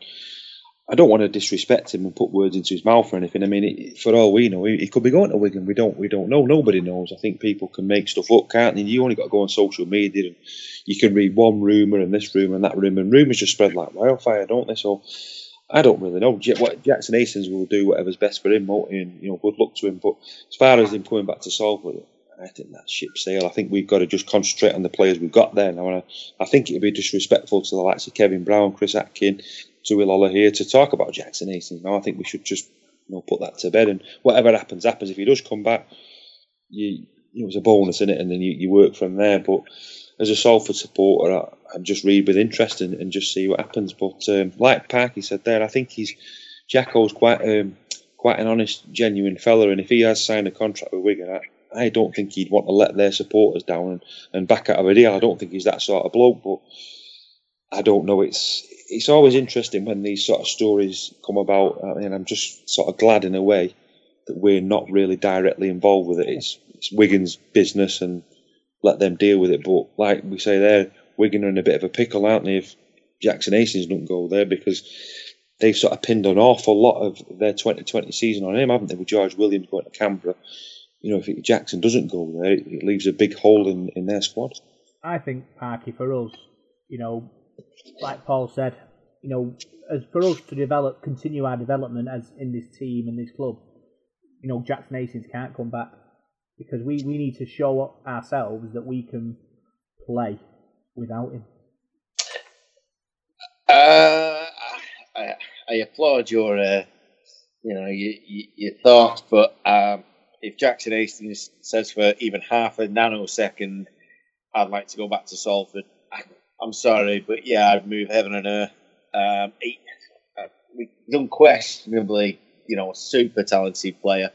I don't want to disrespect him and put words into his mouth or anything. I mean, it, for all we know, he, he, could be going to Wigan. We don't, we don't know. Nobody knows. I think people can make stuff up, can't they? You only got to go on social media and you can read one rumor and this rumor and that rumor, and rumors just spread like wildfire, don't they? So I don't really know. What Jackson Hastings will do whatever's best for him, won't he? And you know, good luck to him. But as far as him coming back to Salford, I think that ship sail. I think we've got to just concentrate on the players we've got there now. I, I think it would be disrespectful to the likes of Kevin Brown, Chris Atkin, Tui Lolohea to talk about Jackson Hastings. Now I think we should just you know put that to bed. And whatever happens, happens. If he does come back, you it was a bonus in it, and then you, you work from there. But as a Salford supporter, I, I just read with interest and, and, just see what happens. But um, like Parky said there, I think he's Jacko's quite um, quite an honest, genuine fella, and if he has signed a contract with Wigan, I, I don't think he'd want to let their supporters down and, and back out of a deal. I don't think he's that sort of bloke, but I don't know. It's it's always interesting when these sort of stories come about. Uh, I mean, I'm just sort of glad in a way that we're not really directly involved with it. It's, it's Wigan's business and let them deal with it. But like we say there, Wigan are in a bit of a pickle, aren't they, if Jackson Hastings don't go there because they've sort of pinned an awful lot of their 2020 season on him, haven't they, with George Williams going to Canberra you know, if Jackson doesn't go there, it leaves a big hole in, in their squad. I think Parky for us, you know, like Paul said, you know, as for us to develop, continue our development as in this team and this club, you know, Jackson Hastings can't come back because we, we need to show ourselves that we can play without him. Uh, I, I applaud your, uh, you know, your, your thoughts, but um, if Jackson Hastings says for even half a nanosecond, I'd like to go back to Salford, I'm sorry, but yeah, I'd move heaven and earth. Um, he, uh, he's unquestionably, you know, a super talented player.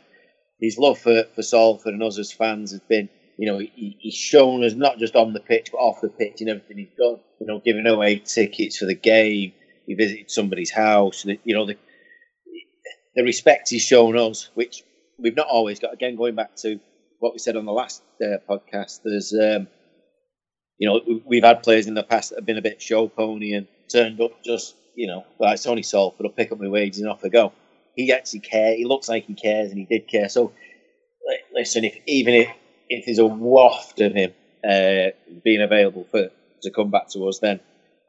His love for, for Salford and us as fans has been, you know, he, he's shown us not just on the pitch, but off the pitch and everything he's done. You know, giving away tickets for the game. He visited somebody's house. You know, the, the respect he's shown us, which we've not always got. Again, going back to what we said on the last uh, podcast, there's um, you know we've had players in the past that have been a bit show pony and turned up just you know well it's only Salford, I'll pick up my wages and off I go. He actually cares. He looks like he cares, and he did care. So listen, if even if if there's a waft of him uh, being available for to come back to us, then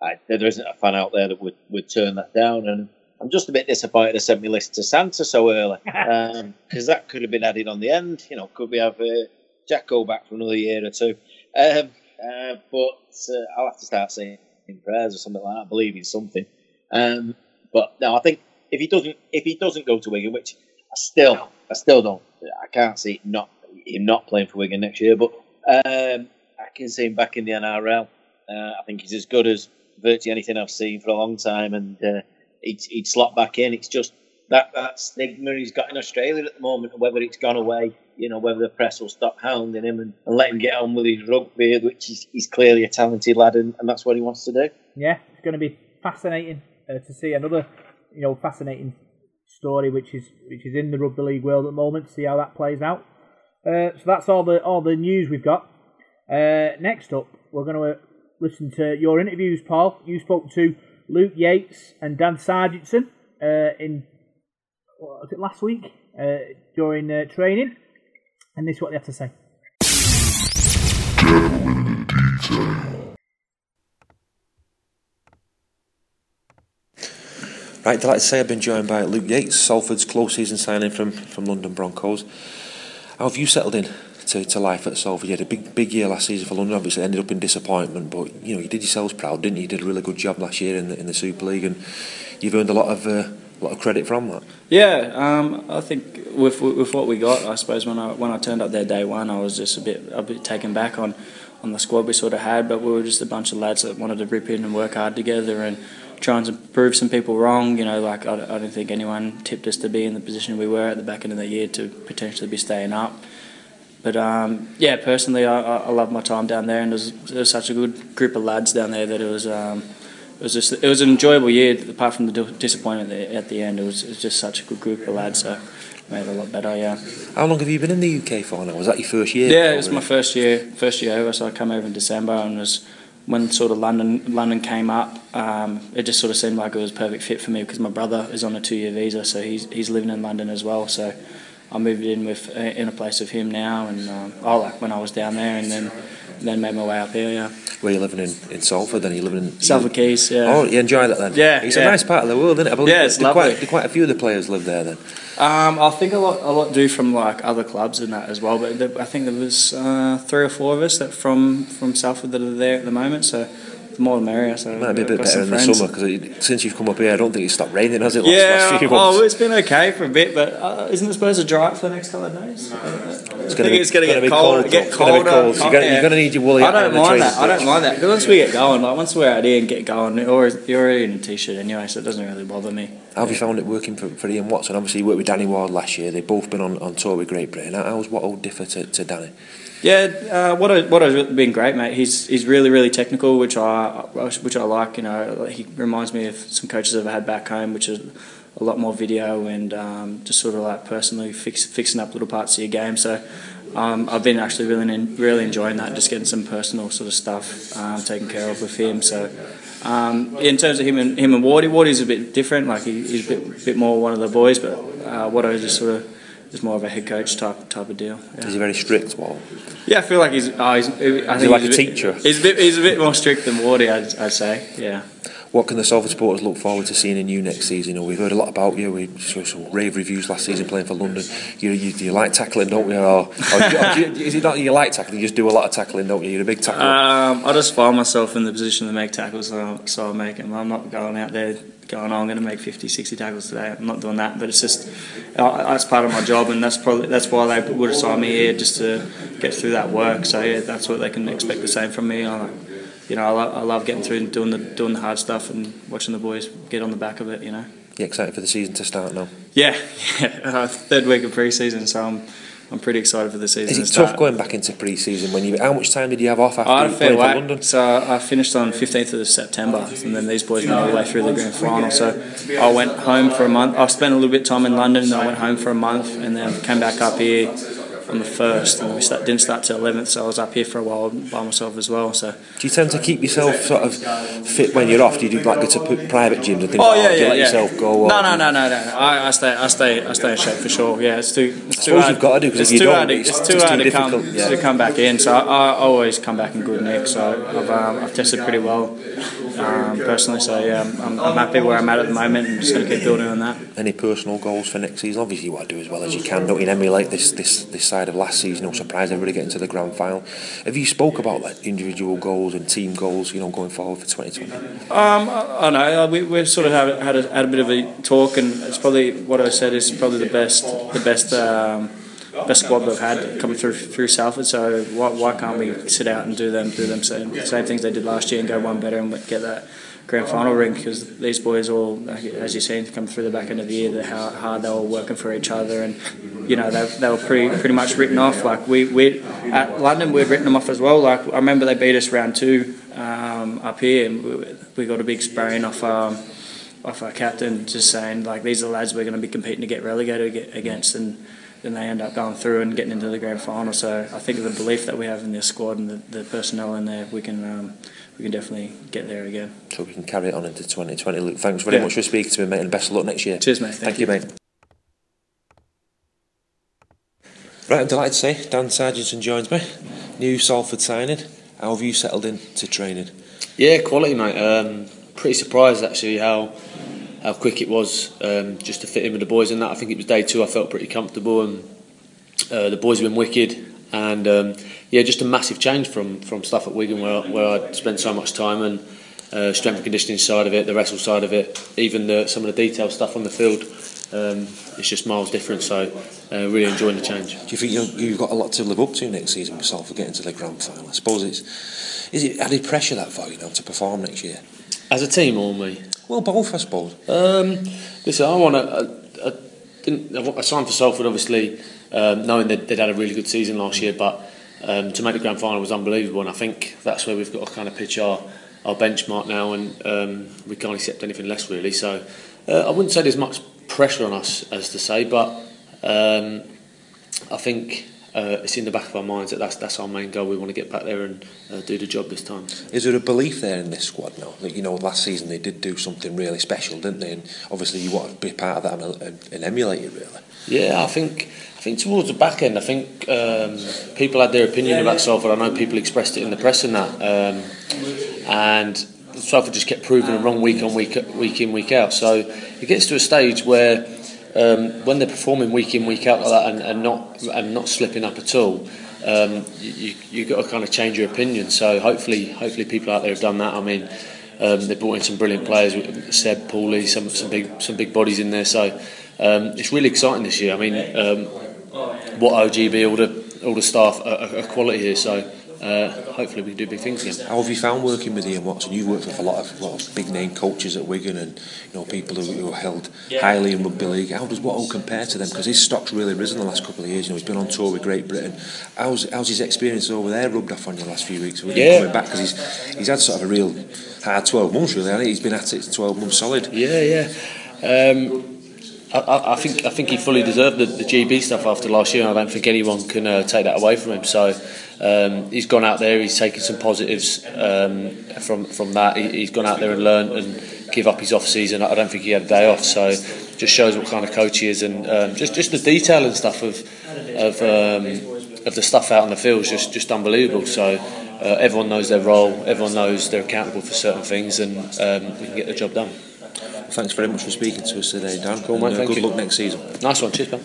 I, there isn't a fan out there that would, would turn that down. And I'm just a bit disappointed I sent my list to Santa so early because um, that could have been added on the end. You know, could we have uh, Jack go back for another year or two? Um, uh, but uh, I'll have to start saying in prayers or something like that, believing something. Um, but no, I think if he doesn't, if he doesn't go to Wigan, which I still, I still don't, I can't see not him not playing for Wigan next year. But um, I can see him back in the NRL. Uh, I think he's as good as virtually anything I've seen for a long time, and uh, he'd, he'd slot back in. It's just that that stigma he's got in Australia at the moment, whether it's gone away, you know, whether the press will stop hounding him and, and let him get on with his rugby, which he's, he's clearly a talented lad and, and that's what he wants to do. Yeah, it's going to be fascinating uh, to see another, you know, fascinating story, which is which is in the rugby league world at the moment. See how that plays out. Uh, so that's all the all the news we've got. Uh, next up, we're going to listen to your interviews, Paul. You spoke to Luke Yates and Dan Sarginson uh, in what was it last week uh, during uh, training, and this is what they have to say. Right, delighted to say I've been joined by Luke Yates, Salford's close season signing from, from London Broncos. How have you settled in to, to life at Salford? You had a big big year last season for London, obviously ended up in disappointment, but you know you did yourselves proud, didn't you? You did a really good job last year in the, in the Super League, and you've earned a lot of uh, a lot of credit from that. Yeah, um, I think with with what we got, I suppose when I when I turned up there day one, I was just a bit a bit taken back on on the squad we sort of had, but we were just a bunch of lads that wanted to rip in and work hard together and trying to prove some people wrong. You know, like I, I don't think anyone tipped us to be in the position we were at the back end of the year to potentially be staying up. But um, yeah, personally, I, I love my time down there, and there was, there was such a good group of lads down there that it was. Um, it was just it was an enjoyable year. Apart from the disappointment at the end, it was, it was just such a good group of lads. So made a lot better. Yeah. How long have you been in the UK for now? Was that your first year? Yeah, it was my first year. First year over. So I came over in December and was when sort of London London came up. Um, it just sort of seemed like it was a perfect fit for me because my brother is on a two year visa, so he's he's living in London as well. So I moved in with in a place with him now, and um, I like when I was down there, and then then made my way up here. Yeah. Where you living in, in Salford? Then you living in Salford Quays. Yeah. Oh, you enjoy that then? Yeah, It's yeah. a nice part of the world, isn't it? I believe Yeah, it's do quite, quite a few of the players live there then. Um, I think a lot, a lot do from like other clubs and that as well. But there, I think there was uh, three or four of us that from from Salford that are there at the moment. So the more the merrier. So Might be a bit better some in the summer because since you've come up here, I don't think it's stopped raining, has it? Yeah, last few months. oh, it's been okay for a bit, but uh, isn't it supposed to dry up for the next couple of days? It's going to be, it's going to gonna get be cold. cold. Get It's gonna be colder. cold. You're going to need your woolly I don't mind that. I don't mind that because once we get going, like once we're out here and get going, you're already, in a t-shirt anyway, so it doesn't really bother me. How have you found it working for, for Ian Watson? Obviously, you worked with Danny Ward last year. They've both been on, on tour with Great Britain. How- How's Watto differ to, to Danny? Yeah, uh, what what has been great, mate. He's he's really really technical, which I which I like. You know, he reminds me of some coaches I've had back home, which is a lot more video and um, just sort of like personally fix, fixing up little parts of your game. So um, I've been actually really really enjoying that, just getting some personal sort of stuff um, taken care of with him. So. Um, in terms of him and him and Wardy, Wardy's a bit different. Like he, he's a bit, bit more one of the boys, but uh, Watto is just sort of is more of a head coach type type of deal. Yeah. Is he very strict, Watto? Yeah, I feel like he's. Oh, he's I he think like he's a bit- teacher? He's a bit. He's a bit more strict than Wardy, I'd, I'd say. Yeah. What can the Salford supporters look forward to seeing in you next season? You we've heard a lot about you. We saw some rave reviews last season playing for London. You, you, you like tackling, don't you? Or, or, or you- is it not you like tackling? You just do a lot of tackling, don't you? You're a big tackler. Um, I just find myself in the position to make tackles, so, so I make them. I'm not going out there going, oh, I'm going to make 50, 60 tackles today. I'm not doing that, but it's just uh, that's part of my job, and that's probably that's why they would assign me here just to get through that work. So yeah, that's what they can expect the same from me. I, you know, I, lo- I love getting through and doing the doing the hard stuff and watching the boys get on the back of it. You know. You excited for the season to start now? Yeah, yeah. Uh, third week of pre-season, so I'm I'm pretty excited for the season. Is to it start. tough going back into pre-season when you? How much time did you have off after I you for. London? So I finished on 15th of September, and then these boys went all the way through the grand final. So I went home for a month. I spent a little bit of time in London, and then I went home for a month, and then came back up here on the first, and we start, didn't start till 11th. So I was up here for a while by myself as well. So Do you tend to keep yourself sort of fit when you're off? Do you do like go to private gyms and things? Oh like yeah. Do you yeah, let yeah. yourself go? No, no, no, no, no. I, I stay, I stay, I stay in shape for sure. Yeah, it's too. It's too suppose hard. you've got to do, 'cause it's if you too don't, hard. It's it's too hard too to come yeah. to come back in. So I, I always come back in good nick. So I've, um, I've tested pretty well um, personally. So yeah, I'm, I'm, I'm happy where I'm at at the moment, and just going to keep building on that. Any personal goals for next season? Obviously, you want to do as well as you can. Don't you emulate this this this side of last season? No surprise, everybody getting to the grand final. Have you spoke about like individual goals and team goals? You know, going forward for 2020. Um, I, I know. We, we've sort of had, had, a, had a bit of a talk, and it's probably what I said is probably the best, the best, um, best squad we've had coming through through Salford. So why, why can't we sit out and do them, do them same, same things they did last year and go one better and get that grand final ring? Because these boys all, as you've seen, come through the back end of the year, the how hard they were working for each other, and you know they, they were pretty pretty much written off. Like we we at London, we'd written them off as well. Like I remember they beat us round two um, up here, and we, we got a big spraying off um, off our captain, just saying like these are the lads we're going to be competing to get relegated against, and then they end up going through and getting into the grand final. So I think the belief that we have in this squad and the, the personnel in there, we can um, we can definitely get there again. So we can carry it on into 2020. Luke, thanks very Yeah. much for speaking to me, mate, and best of luck next year. Cheers, mate. Thank, Thank you, you. mate. Right, I'm delighted to say Dan Sarginson joins me. New Salford signing. How have you settled in to training? Yeah, quality, mate. Um, pretty surprised actually how how quick it was um, just to fit in with the boys. And that I think it was day two. I felt pretty comfortable, and uh, the boys have been wicked. And um, yeah, just a massive change from from stuff at Wigan where where I spent so much time and uh, strength and conditioning side of it, the wrestle side of it, even the, some of the detail stuff on the field. Um, it's just miles different. So uh, really enjoying the change. Do you think you you've got a lot to live up to next season with Salford getting to the grand final? I suppose it's is it added pressure that for you know to perform next year? As a team, or me? Well, both, I suppose. Um, listen, I want to. I, I, I signed for Salford, obviously, um, knowing that they'd had a really good season last year, but um, to make the grand final was unbelievable, and I think that's where we've got to kind of pitch our, our benchmark now, and um, we can't accept anything less, really. So uh, I wouldn't say there's much pressure on us, as to say, but um, I think. Uh, it's in the back of our minds that that's, that's our main goal. We want to get back there and uh, do the job this time. Is there a belief there in this squad now? Like, you know, last season they did do something really special, didn't they? And obviously you want to be part of that and, and, emulate it, really. Yeah, I think I think towards the back end, I think um, people had their opinion about Salford. I know people expressed it in the press and that, um, and Salford just kept proving them wrong week on week, week in, week out. So it gets to a stage where um, when they're performing week in, week out like that, and, and not and not slipping up at all. Um, you you got to kind of change your opinion. So hopefully, hopefully people out there have done that. I mean, um, they brought in some brilliant players, Seb, Pauli, some some big some big bodies in there. So um, it's really exciting this year. I mean, um, what OGB, all the all the staff are, are quality here. So uh, hopefully we can do big things again. How have you found working with Ian Watson? You've worked with a lot of, lot of big name coaches at Wigan and you know people who, who are held highly in rugby league. How does Watto compare to them? Because his stock's really risen the last couple of years. You know, he's been on tour with Great Britain. How's, how's his experience over there rubbed off on you the last few weeks? With him Yeah. coming back because he's he's had sort of a real hard 12 months really. hasn't he? He's been at it 12 months solid. Yeah, yeah. Um, I, I, think I think he fully deserved the, the GB stuff after last year. I don't think anyone can uh, take that away from him. So um, he's gone out there. He's taken some positives um, from from that. He, he's gone out there and learned and give up his off season. I don't think he had a day off. So just shows what kind of coach he is and um, just just the detail and stuff of of um, of the stuff out on the field is just just unbelievable. So. Uh, everyone knows their role. Everyone knows they're accountable for certain things, and um, we can get the job done. Thanks very much for speaking to us today, Dan. Cool, mate, And, uh, thank good you. luck next season. Nice one, cheers, man.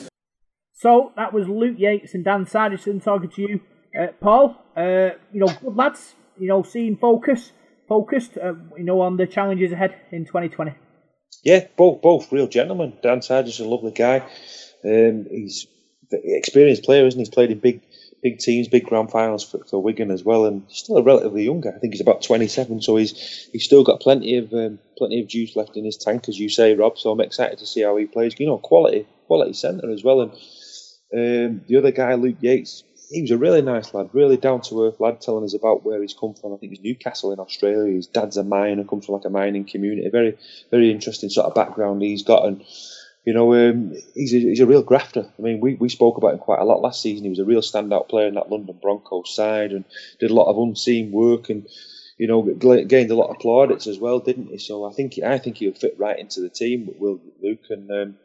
So that was Luke Yates and Dan Sarginson talking to you, uh, Paul. Uh, you know, good lads. You know, seeing focus, focused. Uh, you know, on the challenges ahead in 2020. Yeah, both both real gentlemen. Dan Sargent's a lovely guy. Um, he's an experienced player, isn't he? He's played in big big teams, big grand finals for, for Wigan as well, and he's still a relatively young guy. I think he's about 27, so he's he's still got plenty of um, plenty of juice left in his tank, as you say, Rob. So I'm excited to see how he plays. You know, quality quality centre as well. And um, the other guy, Luke Yates, he was a really nice lad, really down to earth lad, telling us about where he's come from. I think he's Newcastle in Australia. His dad's a miner, comes from like a mining community. Very, very interesting sort of background he's got, and you know, um, he's a, he's a real grafter. I mean, we, we spoke about him quite a lot last season. He was a real standout player in that London Broncos side, and did a lot of unseen work, and you know, gained a lot of plaudits as well, didn't he? So I think I think he'll fit right into the team, Will Luke, and um,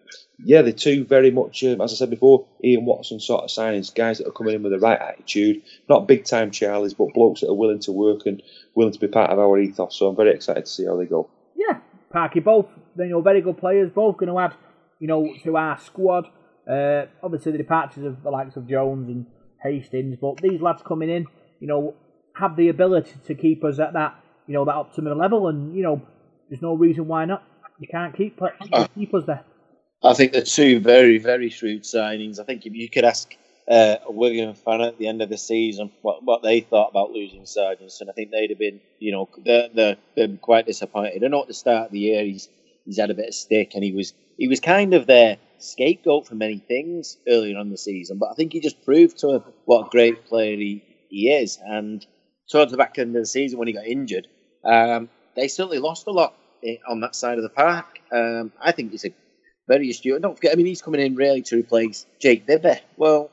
yeah, the two very much, um, as I said before, Ian Watson sort of signings, guys that are coming in with the right attitude, not big time Charlies, but blokes that are willing to work and willing to be part of our ethos. So I'm very excited to see how they go. Yeah, Parky, both you know very good players, both going to add you know to our squad. Uh, obviously, the departures of the likes of Jones and Hastings, but these lads coming in, you know, have the ability to keep us at that you know that optimum level, and you know, there's no reason why not. You can't keep keep us there. I think they're two very, very shrewd signings. I think if you could ask uh, a Wigan fan at the end of the season what, what they thought about losing Sarginson, I think they'd have been, you know, they're, they're, they're quite disappointed. I know at the start of the year he's he's had a bit of stick and he was he was kind of their scapegoat for many things earlier on the season, but I think he just proved to him what a great player he, he is. And towards the back end of the season when he got injured, um, they certainly lost a lot on that side of the park. Um, I think he's a very astute. Don't forget, I mean, he's coming in really to replace Jake Bibby. Well,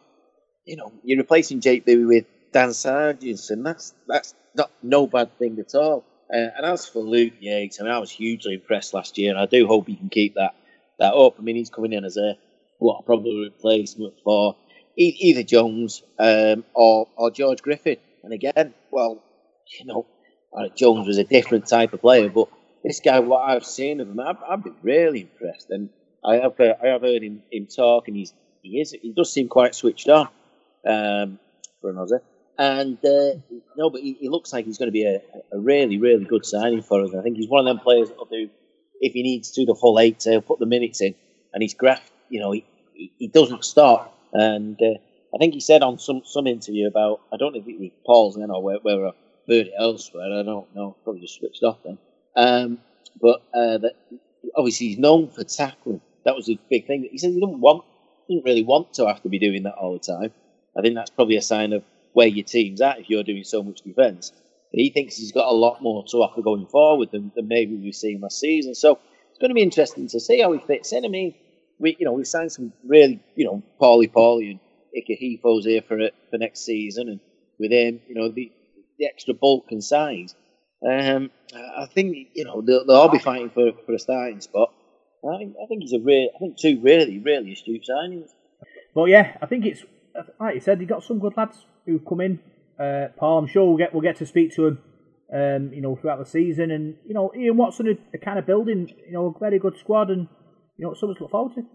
you know, you're replacing Jake Bibby with Dan Sargent, that's that's not no bad thing at all. Uh, and as for Luke Yates, I mean, I was hugely impressed last year, and I do hope he can keep that that up. I mean, he's coming in as a what probably replacement for either Jones um, or or George Griffin. And again, well, you know, uh, Jones was a different type of player, but this guy, what I've seen of him, I've, I've been really impressed. And I have uh, I have heard him, him talk, and he's he is he does seem quite switched on um, for an Aussie. And uh, no, but he, he, looks like he's going to be a, a, really, really good signing for us. I think he's one of them players that'll do if he needs to the full eight, he'll put the minutes in, and he's graft. You know, he, he, he doesn't stop. And uh, I think he said on some some interview about I don't know if it was Paul's then or where, where I heard it elsewhere. I don't know. Probably just switched off then. Um, but uh, that obviously he's known for tackling. That was a big thing. He said he didn't want, didn't really want to have to be doing that all the time. I think that's probably a sign of where your team's at if you're doing so much defence. He thinks he's got a lot more to offer going forward than, than maybe we've seen last season. So it's going to be interesting to see how he fits in. I mean, we you know we signed some really you know Pauli Pauli and Ikahihifo it for next season, and with him you know the the extra bulk and size. Um, I think you know they'll, they'll all be fighting for, for a starting spot. I think, I think he's a real, I think two really really astute signings. Well, yeah, I think it's like you said, you got some good lads who've come in. Uh, Paul, I'm sure we'll get we'll get to speak to him, um, you know, throughout the season. And you know, Ian Watson are, are kind of building, you know, a very good squad, and you know, something to look forward to.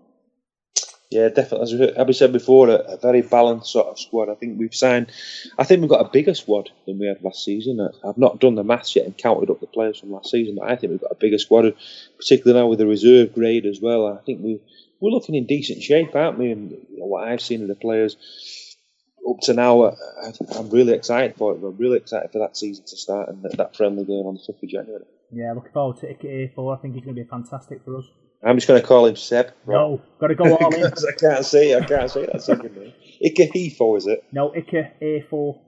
Yeah, definitely. As Abby said before, a, a, very balanced sort of squad. I think we've signed. I think we've got a bigger squad than we had last season. I've not done the maths yet and counted up the players from last season, but I think we've got a bigger squad, particularly now with the reserve grade as well. I think we we're looking in decent shape, aren't we? And you know, what I've seen of the players up to now, I, am really excited for it. I'm really excited for that season to start and that, that friendly game on the 5th of January. Yeah, looking forward to it. 4 I think he's going to be fantastic for us. I'm just going to call him Seb. Right? No, got to go all in. I can't say I can't say that second name. Ike Hefo, is it? No, Ike A4.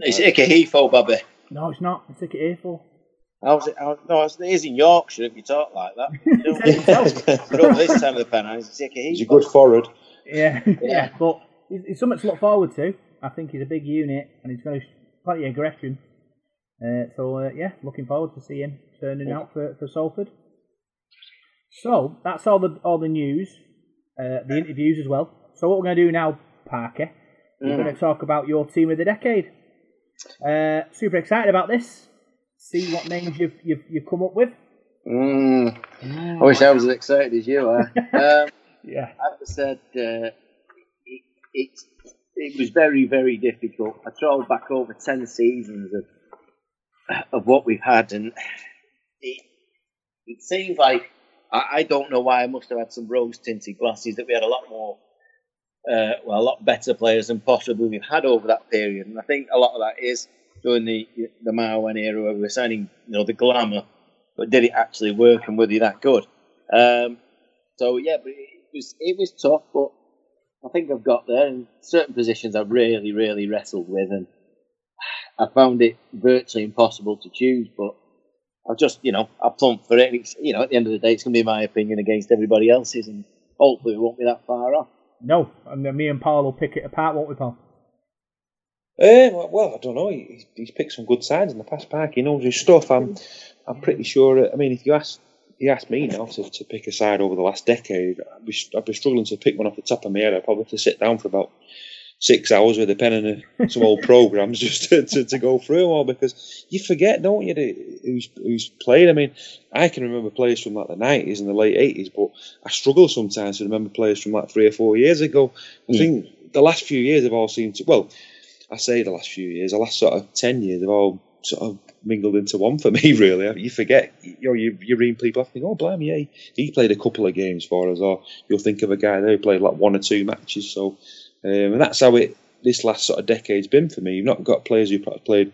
It's Ike Hefo, Bobby. No, it's not. It's Ike A4. How's it? How, no, it is in Yorkshire if you talk like that. but over this time of the Pennines, it's Ike Hefo. He's a good forward. Yeah, yeah, yeah. but he's something to look forward to. I think he's a big unit and he's got plenty of aggression. Uh, so uh, yeah, looking forward to seeing him turning out for, for Salford. So that's all the all the news, uh, the interviews as well. So what we're going to do now, Parker, we're mm. going to talk about your team of the decade. Uh, super excited about this. See what names you've you've, you've come up with. Mm. I wish I was as excited as you are. um, yeah, I have said uh, it, it, it was very very difficult. I trawled back over ten seasons of of what we've had, and it it seems like I, I don't know why I must have had some rose tinted glasses that we had a lot more, uh, well, a lot better players than possibly we've had over that period. And I think a lot of that is during the the Marwan era where we were signing, you know, the glamour, but did it actually work and were they that good? Um, so yeah, but it was it was tough, but I think I've got there. In certain positions, I've really, really wrestled with, and I found it virtually impossible to choose. But I've just, you know, I plumped for it. It's, you know, at the end of the day, it's going to be my opinion against everybody else's, and hopefully we won't be that far off. No, and then me and Paul will pick it apart, won't we, Paul? Um, well, I don't know. He's, he's picked some good sides in the past park. He knows his stuff. I'm, I'm pretty sure. I mean, if you ask, you asked me now to, to pick a side over the last decade, I'd be, I'd be struggling to pick one off the top of my head. I'd probably have to sit down for about six hours with a pen and a, some old programs just to, to, to, go through them all because you forget, don't you, who's who's played. I mean, I can remember players from like the nineties and the late eighties, but I struggle sometimes to remember players from like three or four years ago. I mm. think the last few years have all seemed to well, I say the last few years, the last sort of ten years have all sort of mingled into one for me. Really, you forget, you know, you you read people off, think, oh, blimey, yeah, he played a couple of games for us, or you'll think of a guy there who played like one or two matches. So um, and that's how it this last sort of decade's been for me. You've not got players who've played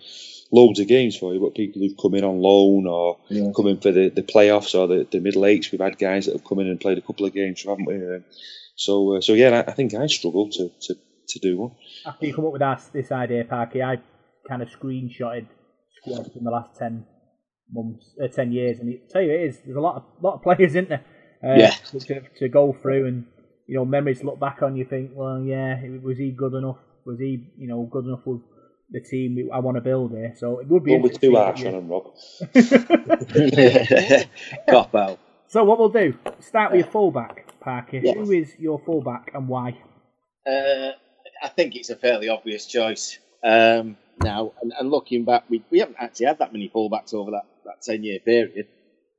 loads of games for you, but people who've come in on loan or yeah. come in for the, the playoffs or the, the middle eights. We've had guys that have come in and played a couple of games, haven't we? Um, so, uh, so yeah, I, I think I struggled to, to, to do one. After you come up with that, this idea, Parky, I kind of screenshotted squads from the last 10, months, uh, ten years, and it, tell you it is. There's a lot of lot of players, isn't there? Uh, Yeah. To, to go through and you know memories look back on. You think, well, yeah, was he good enough? Was he you know good enough with the team I want to build here? So it would be Don't be interesting too harsh on him, Rob. Cop out. So what we'll do? Start with your fullback, Parker. Yeah. Who is your fullback and why? Uh, I think it's a fairly obvious choice. Um, now, and, and looking back, we, we haven't actually had that many fullbacks over that, that 10 year period.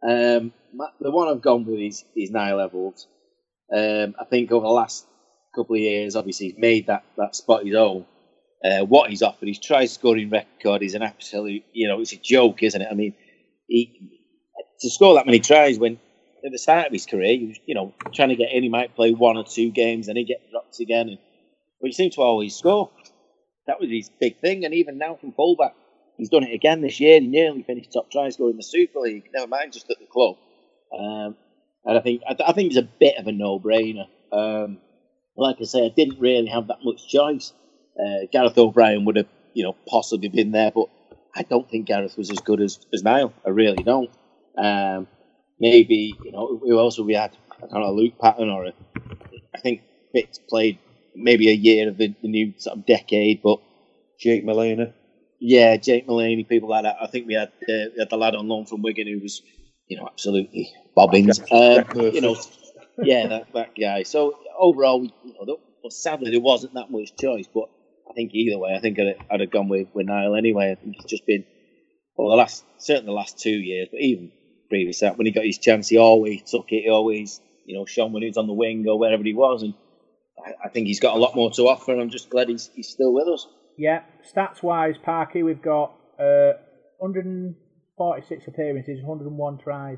Um, the one I've gone with is, is Niall Evalds. Um, I think over the last couple of years, obviously, he's made that, that spot his own. Uh, what he's offered, his try scoring record is an absolute, you know, it's a joke, isn't it? I mean, he, to score that many tries when at the start of his career, he was, you know, trying to get in, he might play one or two games, then he get dropped again. And, but he seemed to always score. That was his big thing. And even now from fullback, he's done it again this year. He nearly finished top try scorer in the Super League. Never mind just at the club. Um, and I think I, I think it's a bit of a no-brainer. Um, like I say, I didn't really have that much choice. Uh, Gareth O'Brien would have, you know, possibly been there, but I don't think Gareth was as good as, as Niall. I really don't. Um, maybe you know who else we had? I don't know, Luke Patten or a, I think Fitz played maybe a year of the, the new sort of decade, but Jake Mullaney. yeah, Jake Mullaney, people like that. I think we had uh, we had the lad on loan from Wigan who was, you know, absolutely bobbins. Um, you know, yeah, that, that guy. So overall, we, you know, well, sadly there wasn't that much choice, but I think either way, I think I'd, I'd have gone with, with Niall anyway. I think it's just been well the last certainly the last two years, but even previous that, when he got his chance, he always took it. He always, you know, shone when he was on the wing or wherever he was, and I, I think he's got a lot more to offer. And I'm just glad he's he's still with us. Yeah, stats wise, Parky, we've got uh, 146 appearances, 101 tries.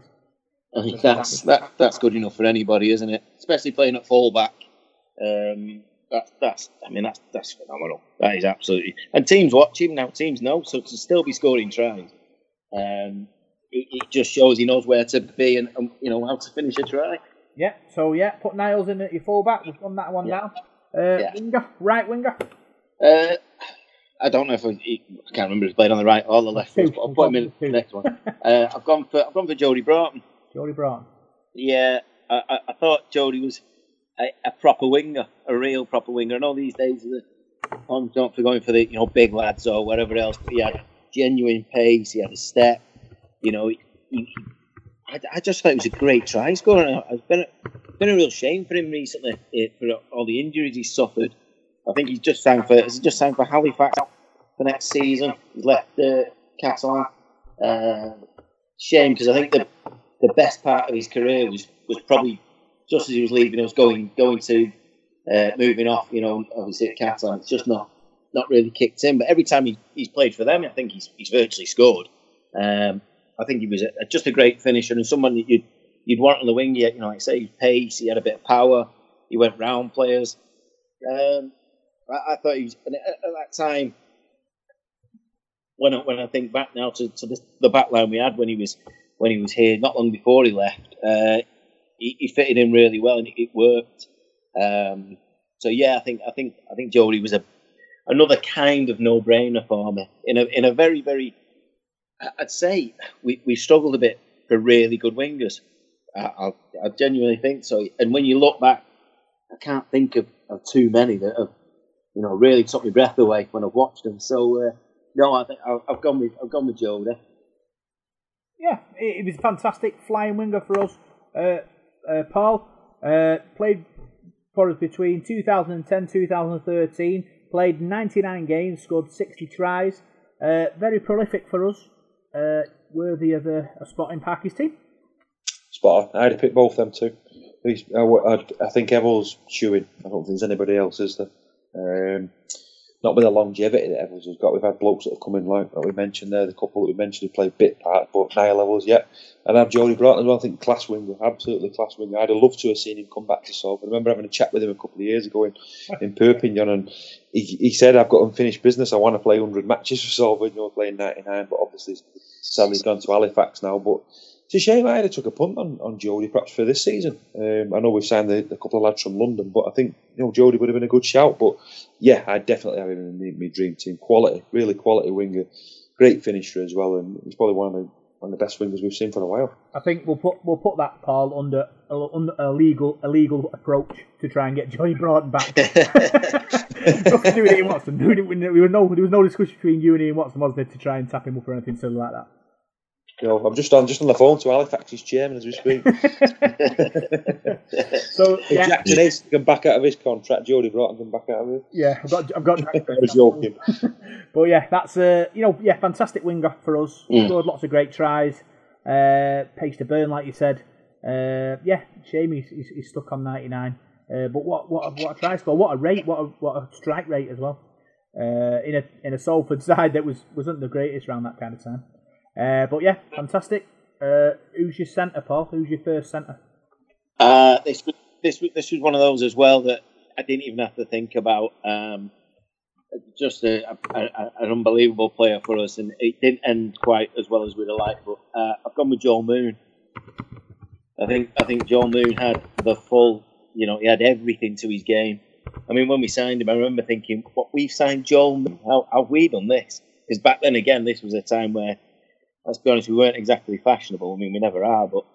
I that's that, that's good enough for anybody, isn't it? Especially playing at fullback. Um, that, that's I mean that's that's phenomenal. That is absolutely. And teams watch him now. Teams know, so to still be scoring tries, um, it, it just shows he knows where to be and, and you know how to finish a try. Yeah, so yeah, put Niles in at your fullback. We've done that one down. Uh, Yeah. Winger, right winger. Uh, I don't know if I, I can't remember if he played on the right or the left, Two. but I'll put him in the next one. uh, I've gone for I've gone for Jodie Broughton. Jodie Broughton. Yeah, I, I, I thought Jodie was a, a proper winger, a real proper winger. I know these days the on don't for going for the you know big lads or whatever else, but he had genuine pace. He had a step. You know, he, he, I, I just thought it was a great try scorer. It's been a, been a real shame for him recently eh, for all the injuries he's suffered. I think he's just signed for has he just signed for Halifax for next season. He's left uh, Catalan. Uh, shame because I think the the best part of his career was, was probably just as he was leaving us, going going to uh, moving off. You know, obviously at Catalan, it's just not not really kicked in. But every time he, he's played for them, I think he's he's virtually scored. Um, I think he was a, just a great finisher and someone that you'd you'd want on the wing. Yet, you know, like I say, pace, he had a bit of power. He went round players. Um, I, I thought he was at that time. When I, when I think back now to, to the, the back line we had when he was when he was here, not long before he left, uh, he, he fitted in really well and it, it worked. Um, so yeah, I think I think I think Jodie was a another kind of no brainer for me in a in a very very. I'd say we we struggled a bit for really good wingers. I, I, I genuinely think so. And when you look back, I can't think of, of too many that have you know really took my breath away when I've watched them. So uh, no, I think I've, I've gone with I've gone with Jodie. Yeah, it, it was a fantastic flying winger for us. Uh, uh, Paul uh, played for us between 2010 2013. Played 99 games, scored 60 tries. Uh, very prolific for us. Uh, worthy of a, a spot in Parky's team. Spot. I'd have picked both them too. These- I, I, think Evil's chewing. I don't think there's anybody else, is there? Um, not with the longevity that Evalds has got. We've had blokes that have come in, like that we mentioned there, the couple that we mentioned who played bit part, but Niall Evalds yet. And I have Jodie Broughton as well. I think class winger, absolutely class winger. I'd have loved to have seen him come back to Salford. I remember having a chat with him a couple of years ago in, in Perpignan, and he, he said, I've got unfinished business. I want to play 100 matches for Salford, you know, playing 99, but obviously sadly he's gone to Halifax now. But it's a shame I had took a punt on, on Jodie perhaps for this season. Um, I know we've signed the, a couple of lads from London, but I think you know Jodie would have been a good shout. But yeah, I'd definitely have him in my, my dream team. Quality, really quality winger, great finisher as well, and he's probably one of the one of the best wingers we've seen for a while. I think we'll put we'll put that Paul under a, under a legal a legal approach to try and get Johnny Broughton back. Nothing to do with Ian Watson. There was no there was no discussion between you and Ian Watson, was there, to try and tap him up or anything silly like that. You know, I'm just on just on the phone to Halifax's chairman as we speak. So If yeah, Jackson Hastings can back out of his contract, Jodie Broughton can back out of his. yeah, I've got I've got. I was joking. But yeah, that's uh, you know, yeah, fantastic winger for us. Scored lots of great tries. Uh, pace to burn, like you said. Uh, yeah, shame he's, he's, he's stuck on 99. Uh, but what what a, what a try score, what a rate, what a, what a strike rate as well. Uh, in a in a Salford side that was wasn't the greatest around that kind of time. Uh, but yeah, fantastic. Uh, who's your centre, Paul? Who's your first centre? Uh, this was this was this was one of those as well that I didn't even have to think about. Um, just a, a, a, an unbelievable player for us, and it didn't end quite as well as we'd have liked. But uh, I've gone with Joel Moon. I think I think Joel Moon had the full, you know, he had everything to his game. I mean, when we signed him, I remember thinking, "What we've signed Joel? Moon? How have we done this?" Because back then, again, this was a time where, let's be honest, we weren't exactly fashionable. I mean, we never are, but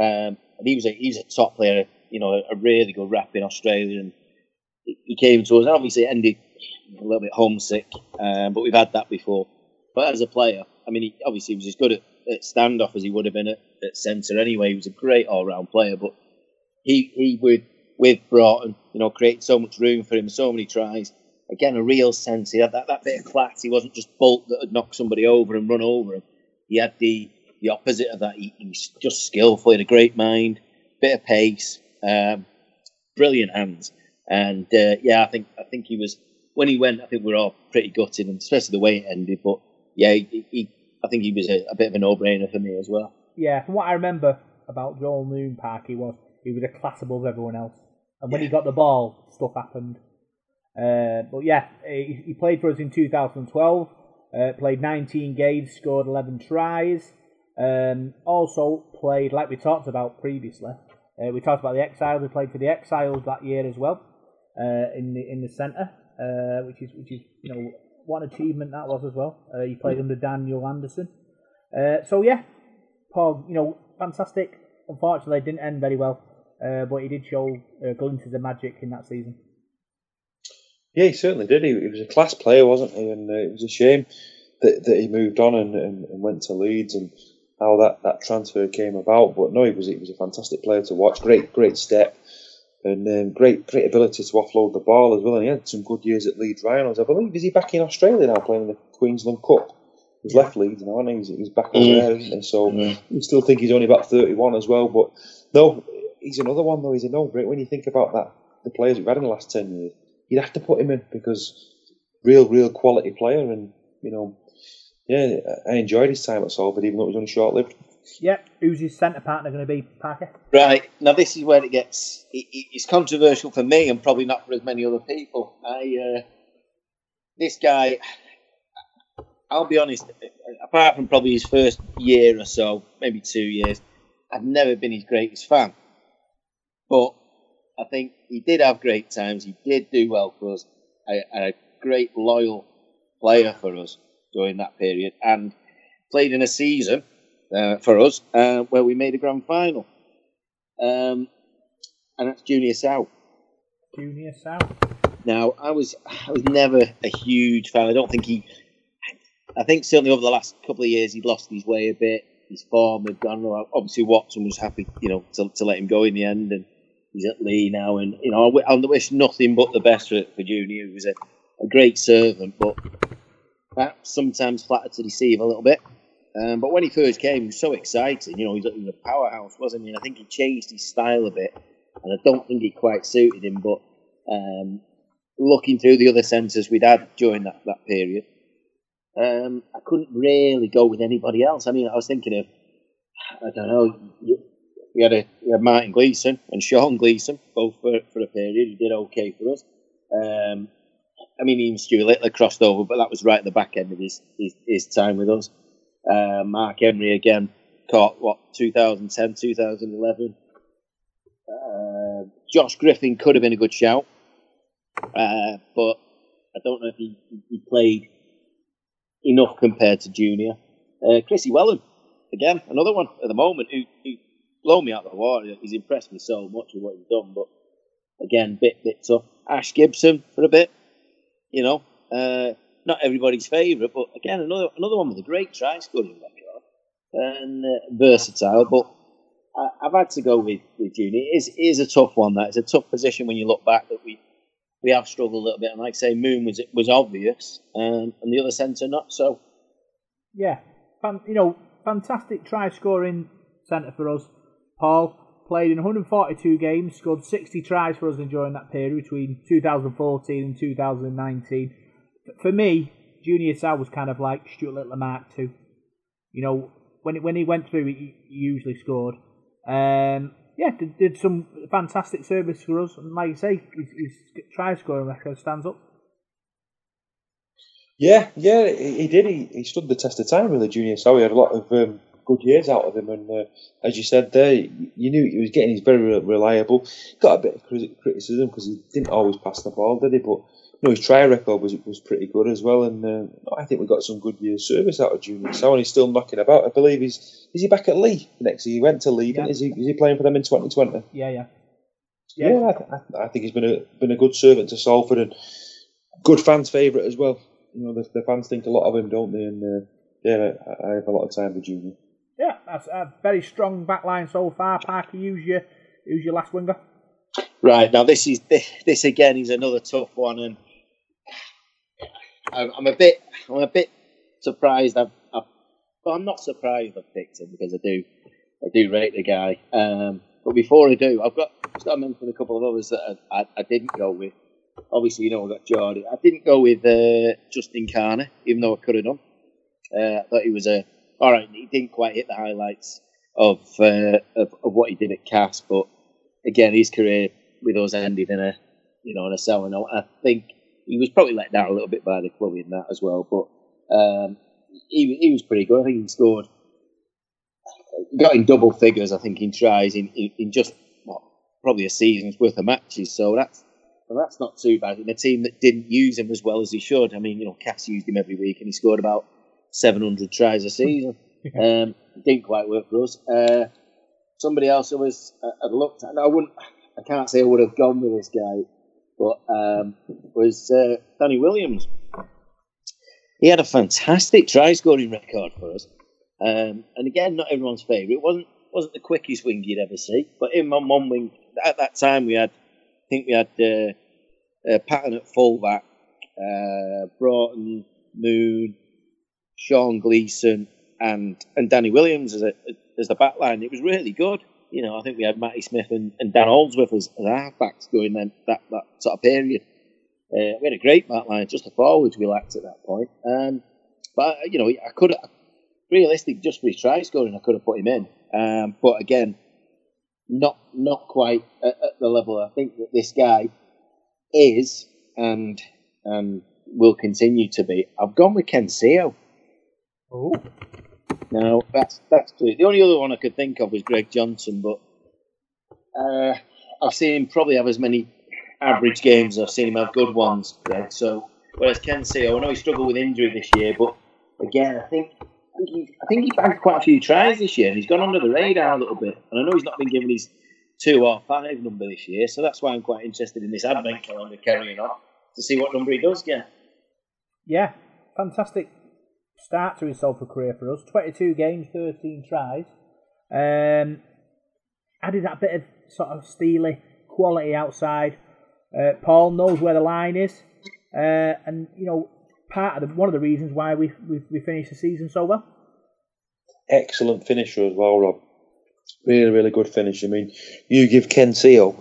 um, he was a he was a top player, you know, a really good rep in Australia, and he he came to us. And obviously, ended a little bit homesick, um, but we've had that before. But as a player, I mean, he obviously was as good at, at standoff as he would have been at, at centre anyway. He was a great all round player, but he he would with Broughton, you know, created so much room for him, so many tries. Again, a real sense. He had that, that bit of class. He wasn't just Bolt that had knocked somebody over and run over him. He had the the opposite of that. He, he's just skillful. He had a great mind, bit of pace, um, brilliant hands, and uh, yeah, I think I think he was when he went. I think we were all pretty gutted, and especially the way it ended. But yeah, he, he I think he was a, a bit of a no brainer for me as well. Yeah, from what I remember about Joel Moon Parky was he was a class above everyone else, and when he got the ball, stuff happened. Uh, but yeah, he, he played for us in 2012. Uh, played 19 games, scored 11 tries. Um, also played, like we talked about previously, uh, we talked about the Exiles. We played for the Exiles that year as well, uh, in the in the centre, uh, which is which is you know what achievement that was as well. Uh, he played under Daniel Anderson. Uh, so yeah, Paul, you know, fantastic. Unfortunately, it didn't end very well, but he did show glimpses of magic in that season. Yeah, he certainly did. He, he was a class player, wasn't he? And uh, it was a shame that, that he moved on and, and, and went to Leeds and how that, that transfer came about. But no, he was he was a fantastic player to watch. Great great step and um, great great ability to offload the ball as well. And he had some good years at Leeds Rhinos. I believe is he back in Australia now playing in the Queensland Cup? He's left Leeds now, and he's, he's back over there, isn't he? So we still think he's only about thirty one as well. But no, he's another one though. He's a no brainer when you think about that. The players we've had in the last ten years, you'd have to put him in because real real quality player, and you know. Yeah, I enjoyed his time at Salford, even though it was only short lived. Yep, who's his centre partner going to be, Parker? Right now, this is where it gets it, it- it's controversial for me, and probably not for as many other people. I uh, this guy, I'll be honest. Apart from probably his first year or so, maybe two years, I've never been his greatest fan. But I think he did have great times. He did do well for us. A, a great loyal player for us during that period, and played in a season uh, for us uh, where we made a grand final. Um, and that's Junior Sa'u. Junior Sa'u. Now, I was I was never a huge fan. I don't think he. I think certainly over the last couple of years he'd lost his way a bit. His form had gone. Obviously, Watson was happy, you know, to, to let him go in the end, and he's at Leigh now. And you know, I, wish nothing but the best for, for Junior. He was a, a great servant, but perhaps sometimes flattered to deceive a little bit. Um, but when he first came, he was so exciting. You know, he's, he was a powerhouse, wasn't he? And I think he changed his style a bit, and I don't think it quite suited him. But um, looking through the other centres we'd had during that, that period, um, I couldn't really go with anybody else. I mean, I was thinking of, I don't know, we had a we had Martin Gleeson and Sean Gleeson both for, for a period. He did okay for us. Um, I mean, even Stuart Littler crossed over, but that was right at the back end of his his, his time with us. Uh, Mark Henry again caught what 2010, 2011. Uh, Josh Griffin could have been a good shout, uh, but I don't know if he, he played enough compared to Junior. Uh, Chrissy Welham again, another one at the moment who, who blow me out of the water. He's impressed me so much with what he's done, but again, bit bit tough. Ash Gibson for a bit, you know, uh, not everybody's favourite, but again, another another one with a great try scoring record and uh, versatile. But I, I've had to go with with Junior. It is, it is a tough one. That it's a tough position when you look back that we we have struggled a little bit. And like I say, Moon was was obvious, um, and the other centre not so. Yeah, Fan, you know, fantastic try scoring centre for us. Paul played in 142 games, scored 60 tries for us during that period between 2014 and 2019. For me, Junior Sa'u was kind of like Stuart Littler Mark too. You know, when when he went through, he, he usually scored. Um, yeah, did, did some fantastic service for us, and like you say, his, his try scoring record stands up. Yeah, yeah, he, he did. He, he stood the test of time, really, Junior. So he had a lot of um, good years out of him, and uh, as you said there, you knew he was getting. He's very reliable. Got a bit of criticism because he didn't always pass the ball, did he? But you know, his try record was was pretty good as well, and uh, I think we got some good years service out of Junior. So and he's still knocking about. I believe he's is he back at Leigh next year? He went to Leigh, yeah. is he? Is he playing for them in twenty twenty? Yeah, yeah. Yeah, yeah I, I, think he's been a been a good servant to Salford and good fans' favourite as well you know, the, the, fans think a lot of him, don't they? And uh, yeah, I, I have a lot of time for Junior. Yeah, that's a very strong backline so far. Parker, who's your use your last winger. Right now, this is this this again is another tough one, and I'm, a bit I'm a bit surprised. I've, I've well, I'm not surprised I've picked him because I do I do rate the guy. Um, but before I do, I've got I've got to mention a couple of others that I, I, I didn't go with obviously, you know, I got Jodie. I didn't go with uh, Justin Carney, even though I could have done. Uh, I thought he was a all right. He didn't quite hit the highlights of, uh, of, of what he did at Cas, but again, his career with us ended in a you know in a sour and I think he was probably let down a little bit by the club in that as well, but um, he he was pretty good. I think he scored, got in double figures. I think in tries in in, in just what, probably a season's worth of matches. So that's well, that's not too bad in a team that didn't use him as well as he should. I mean, you know, Cas used him every week and he scored about 700 tries a season. um, didn't quite work for us. Uh, somebody else I was uh, looked at. I wouldn't. I can't say I would have gone with this guy, but um, was uh, Danny Williams. He had a fantastic try scoring record for us, um, and again, not everyone's favourite. It wasn't wasn't the quickest wing you'd ever see, but in on one wing at that time we had I think we had uh, uh, Patten at fullback, uh, Broughton, Moon, Sean Gleeson, and and Danny Williams as a as the back line. It was really good. You know, I think we had Matty Smith and, and Dan Holdsworth as, as halfbacks going then that, that sort of period. Uh, we had a great back line, just the forwards we lacked at that point. Um, but you know, I could have realistic just for his try scoring, I could have put him in. Um, but again, not not quite at, at, the level I think that this guy is and and will continue to be. I've gone with Ken Sio. Oh. No, that's that's true. The only other one I could think of was Greg Johnson, but uh, I've seen him probably have as many average games as I've seen him have good ones. Greg. So whereas Ken Sio, I know he struggled with injury this year, but again, I think I think, he, I think he bagged quite a few tries this year, and he's gone under the radar a little bit. And I know he's not been given his two or five number this year, so that's why I'm quite interested in this advent calendar carrying on to see what number he does get. Yeah, fantastic start to his Salford career for us. 22 games, 13 tries. Um, added that bit of sort of steely quality outside. Uh, Paul knows where the line is, uh, and you know part of the, one of the reasons why we we, we finished the season so well. Excellent finisher as well, Rob. Really, really good finish. I mean, you give Ken Sio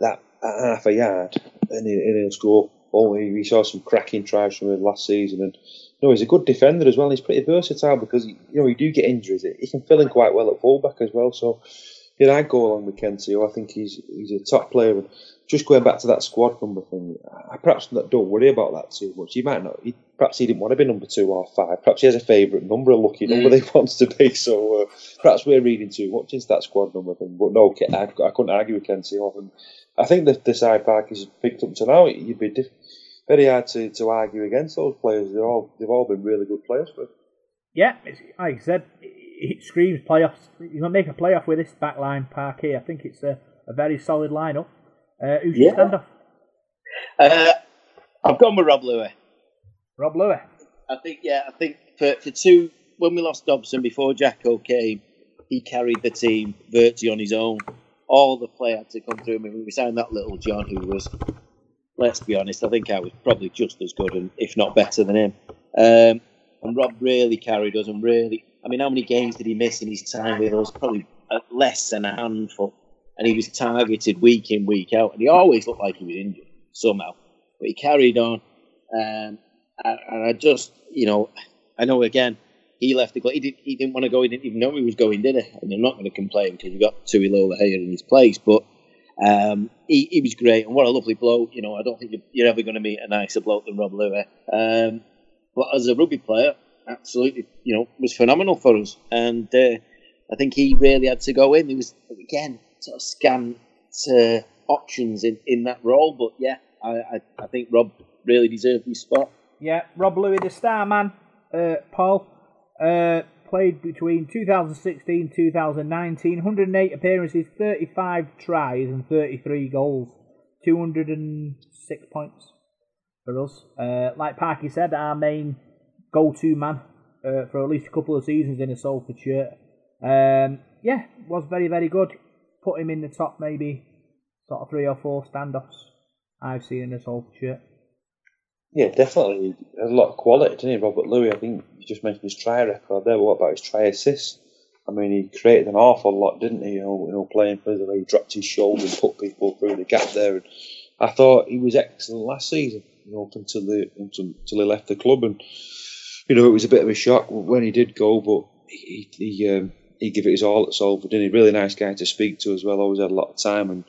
that half a yard, and, he, he'll score. Oh, we saw some cracking tries from him last season, and know, he's a good defender as well. He's pretty versatile because you know you do get injuries. He can fill in quite well at fullback as well. So, yeah, I'd go along with Ken I think he's he's a top player. And just going back to that squad number thing, I perhaps don't worry about that too much. He might not. He, perhaps he didn't want to be number two or five. Perhaps he has a favourite number, a lucky number mm. he wants to be. So uh, perhaps we're reading too much into that squad number thing. But no, I, I couldn't argue with Ken I think that the side Park is picked up to now. You'd be diff- very hard to, to argue against those players. They're all they've all been really good players for. Yeah, like I said, it screams playoffs. You're gonna make a playoff with this back line, Parky. I think it's a, a very solid lineup. Uh, who's your Yeah. standoff? Uh, I've gone with Rob Lui. Rob Lui. I think, yeah, I think for, for two, when we lost Dobson before Jacko came, he carried the team virtually on his own. All the play had to come through him. and We signed that little John who was, let's be honest, I think I was probably just as good and if not better than him. Um, and Rob really carried us and really, I mean, how many games did he miss in his time with us? Probably uh, less than a handful. And he was targeted week in, week out. And he always looked like he was injured somehow. But he carried on. Um, and I just, you know, I know again, he left the club. He, did, he didn't want to go. He didn't even know he was going, did he? And I'm not going to complain because we got Tui Lolohea in his place. But um, he, he was great. And what a lovely bloke. You know, I don't think you're, you're ever going to meet a nicer bloke than Rob Lui. Um, but as a rugby player, absolutely, you know, was phenomenal for us. And uh, I think he really had to go in. He was, again, sort of scant uh, options in, in that role. But yeah, I, I, I think Rob really deserved his spot. Yeah, Rob Lewis, the star man, uh, Paul, uh, played between 2016 2019, 108 appearances, 35 tries, and 33 goals, 206 points for us. Uh, like Parky said, our main go to man uh, for at least a couple of seasons in a Salford shirt. Um, yeah, was very, very good. Put him in the top, maybe sort of three or four standoffs I've seen in a Salford shirt. Yeah, definitely. Has a lot of quality, didn't he, Robert Lui? I think you just mentioned his try record there. What about his try assists? I mean, he created an awful lot, didn't he? You know, you know playing for the way he dropped his shoulder and put people through the gap there. And I thought he was excellent last season, you know, until, the, until, until he left the club. And, you know, it was a bit of a shock when he did go, but he, he, um, he gave it his all at Salford, didn't he? Really nice guy to speak to as well. Always had a lot of time. And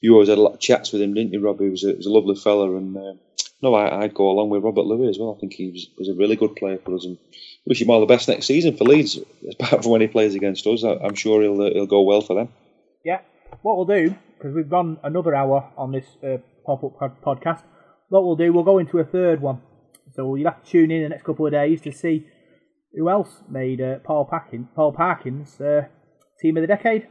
you always had a lot of chats with him, didn't you, Rob? He was a, he was a lovely fella. And, um, no, I, I'd go along with Robert Lui as well. I think he was, was a really good player for us, and wish him all the best next season for Leeds. Apart from when he plays against us, I, I'm sure he'll uh, he'll go well for them. Yeah. What we'll do, because we've gone another hour on this uh, pop up pod- podcast, what we'll do, we'll go into a third one. So you'll have to tune in the next couple of days to see who else made uh, Paul, Parkin, Paul Parkins uh, team of the decade.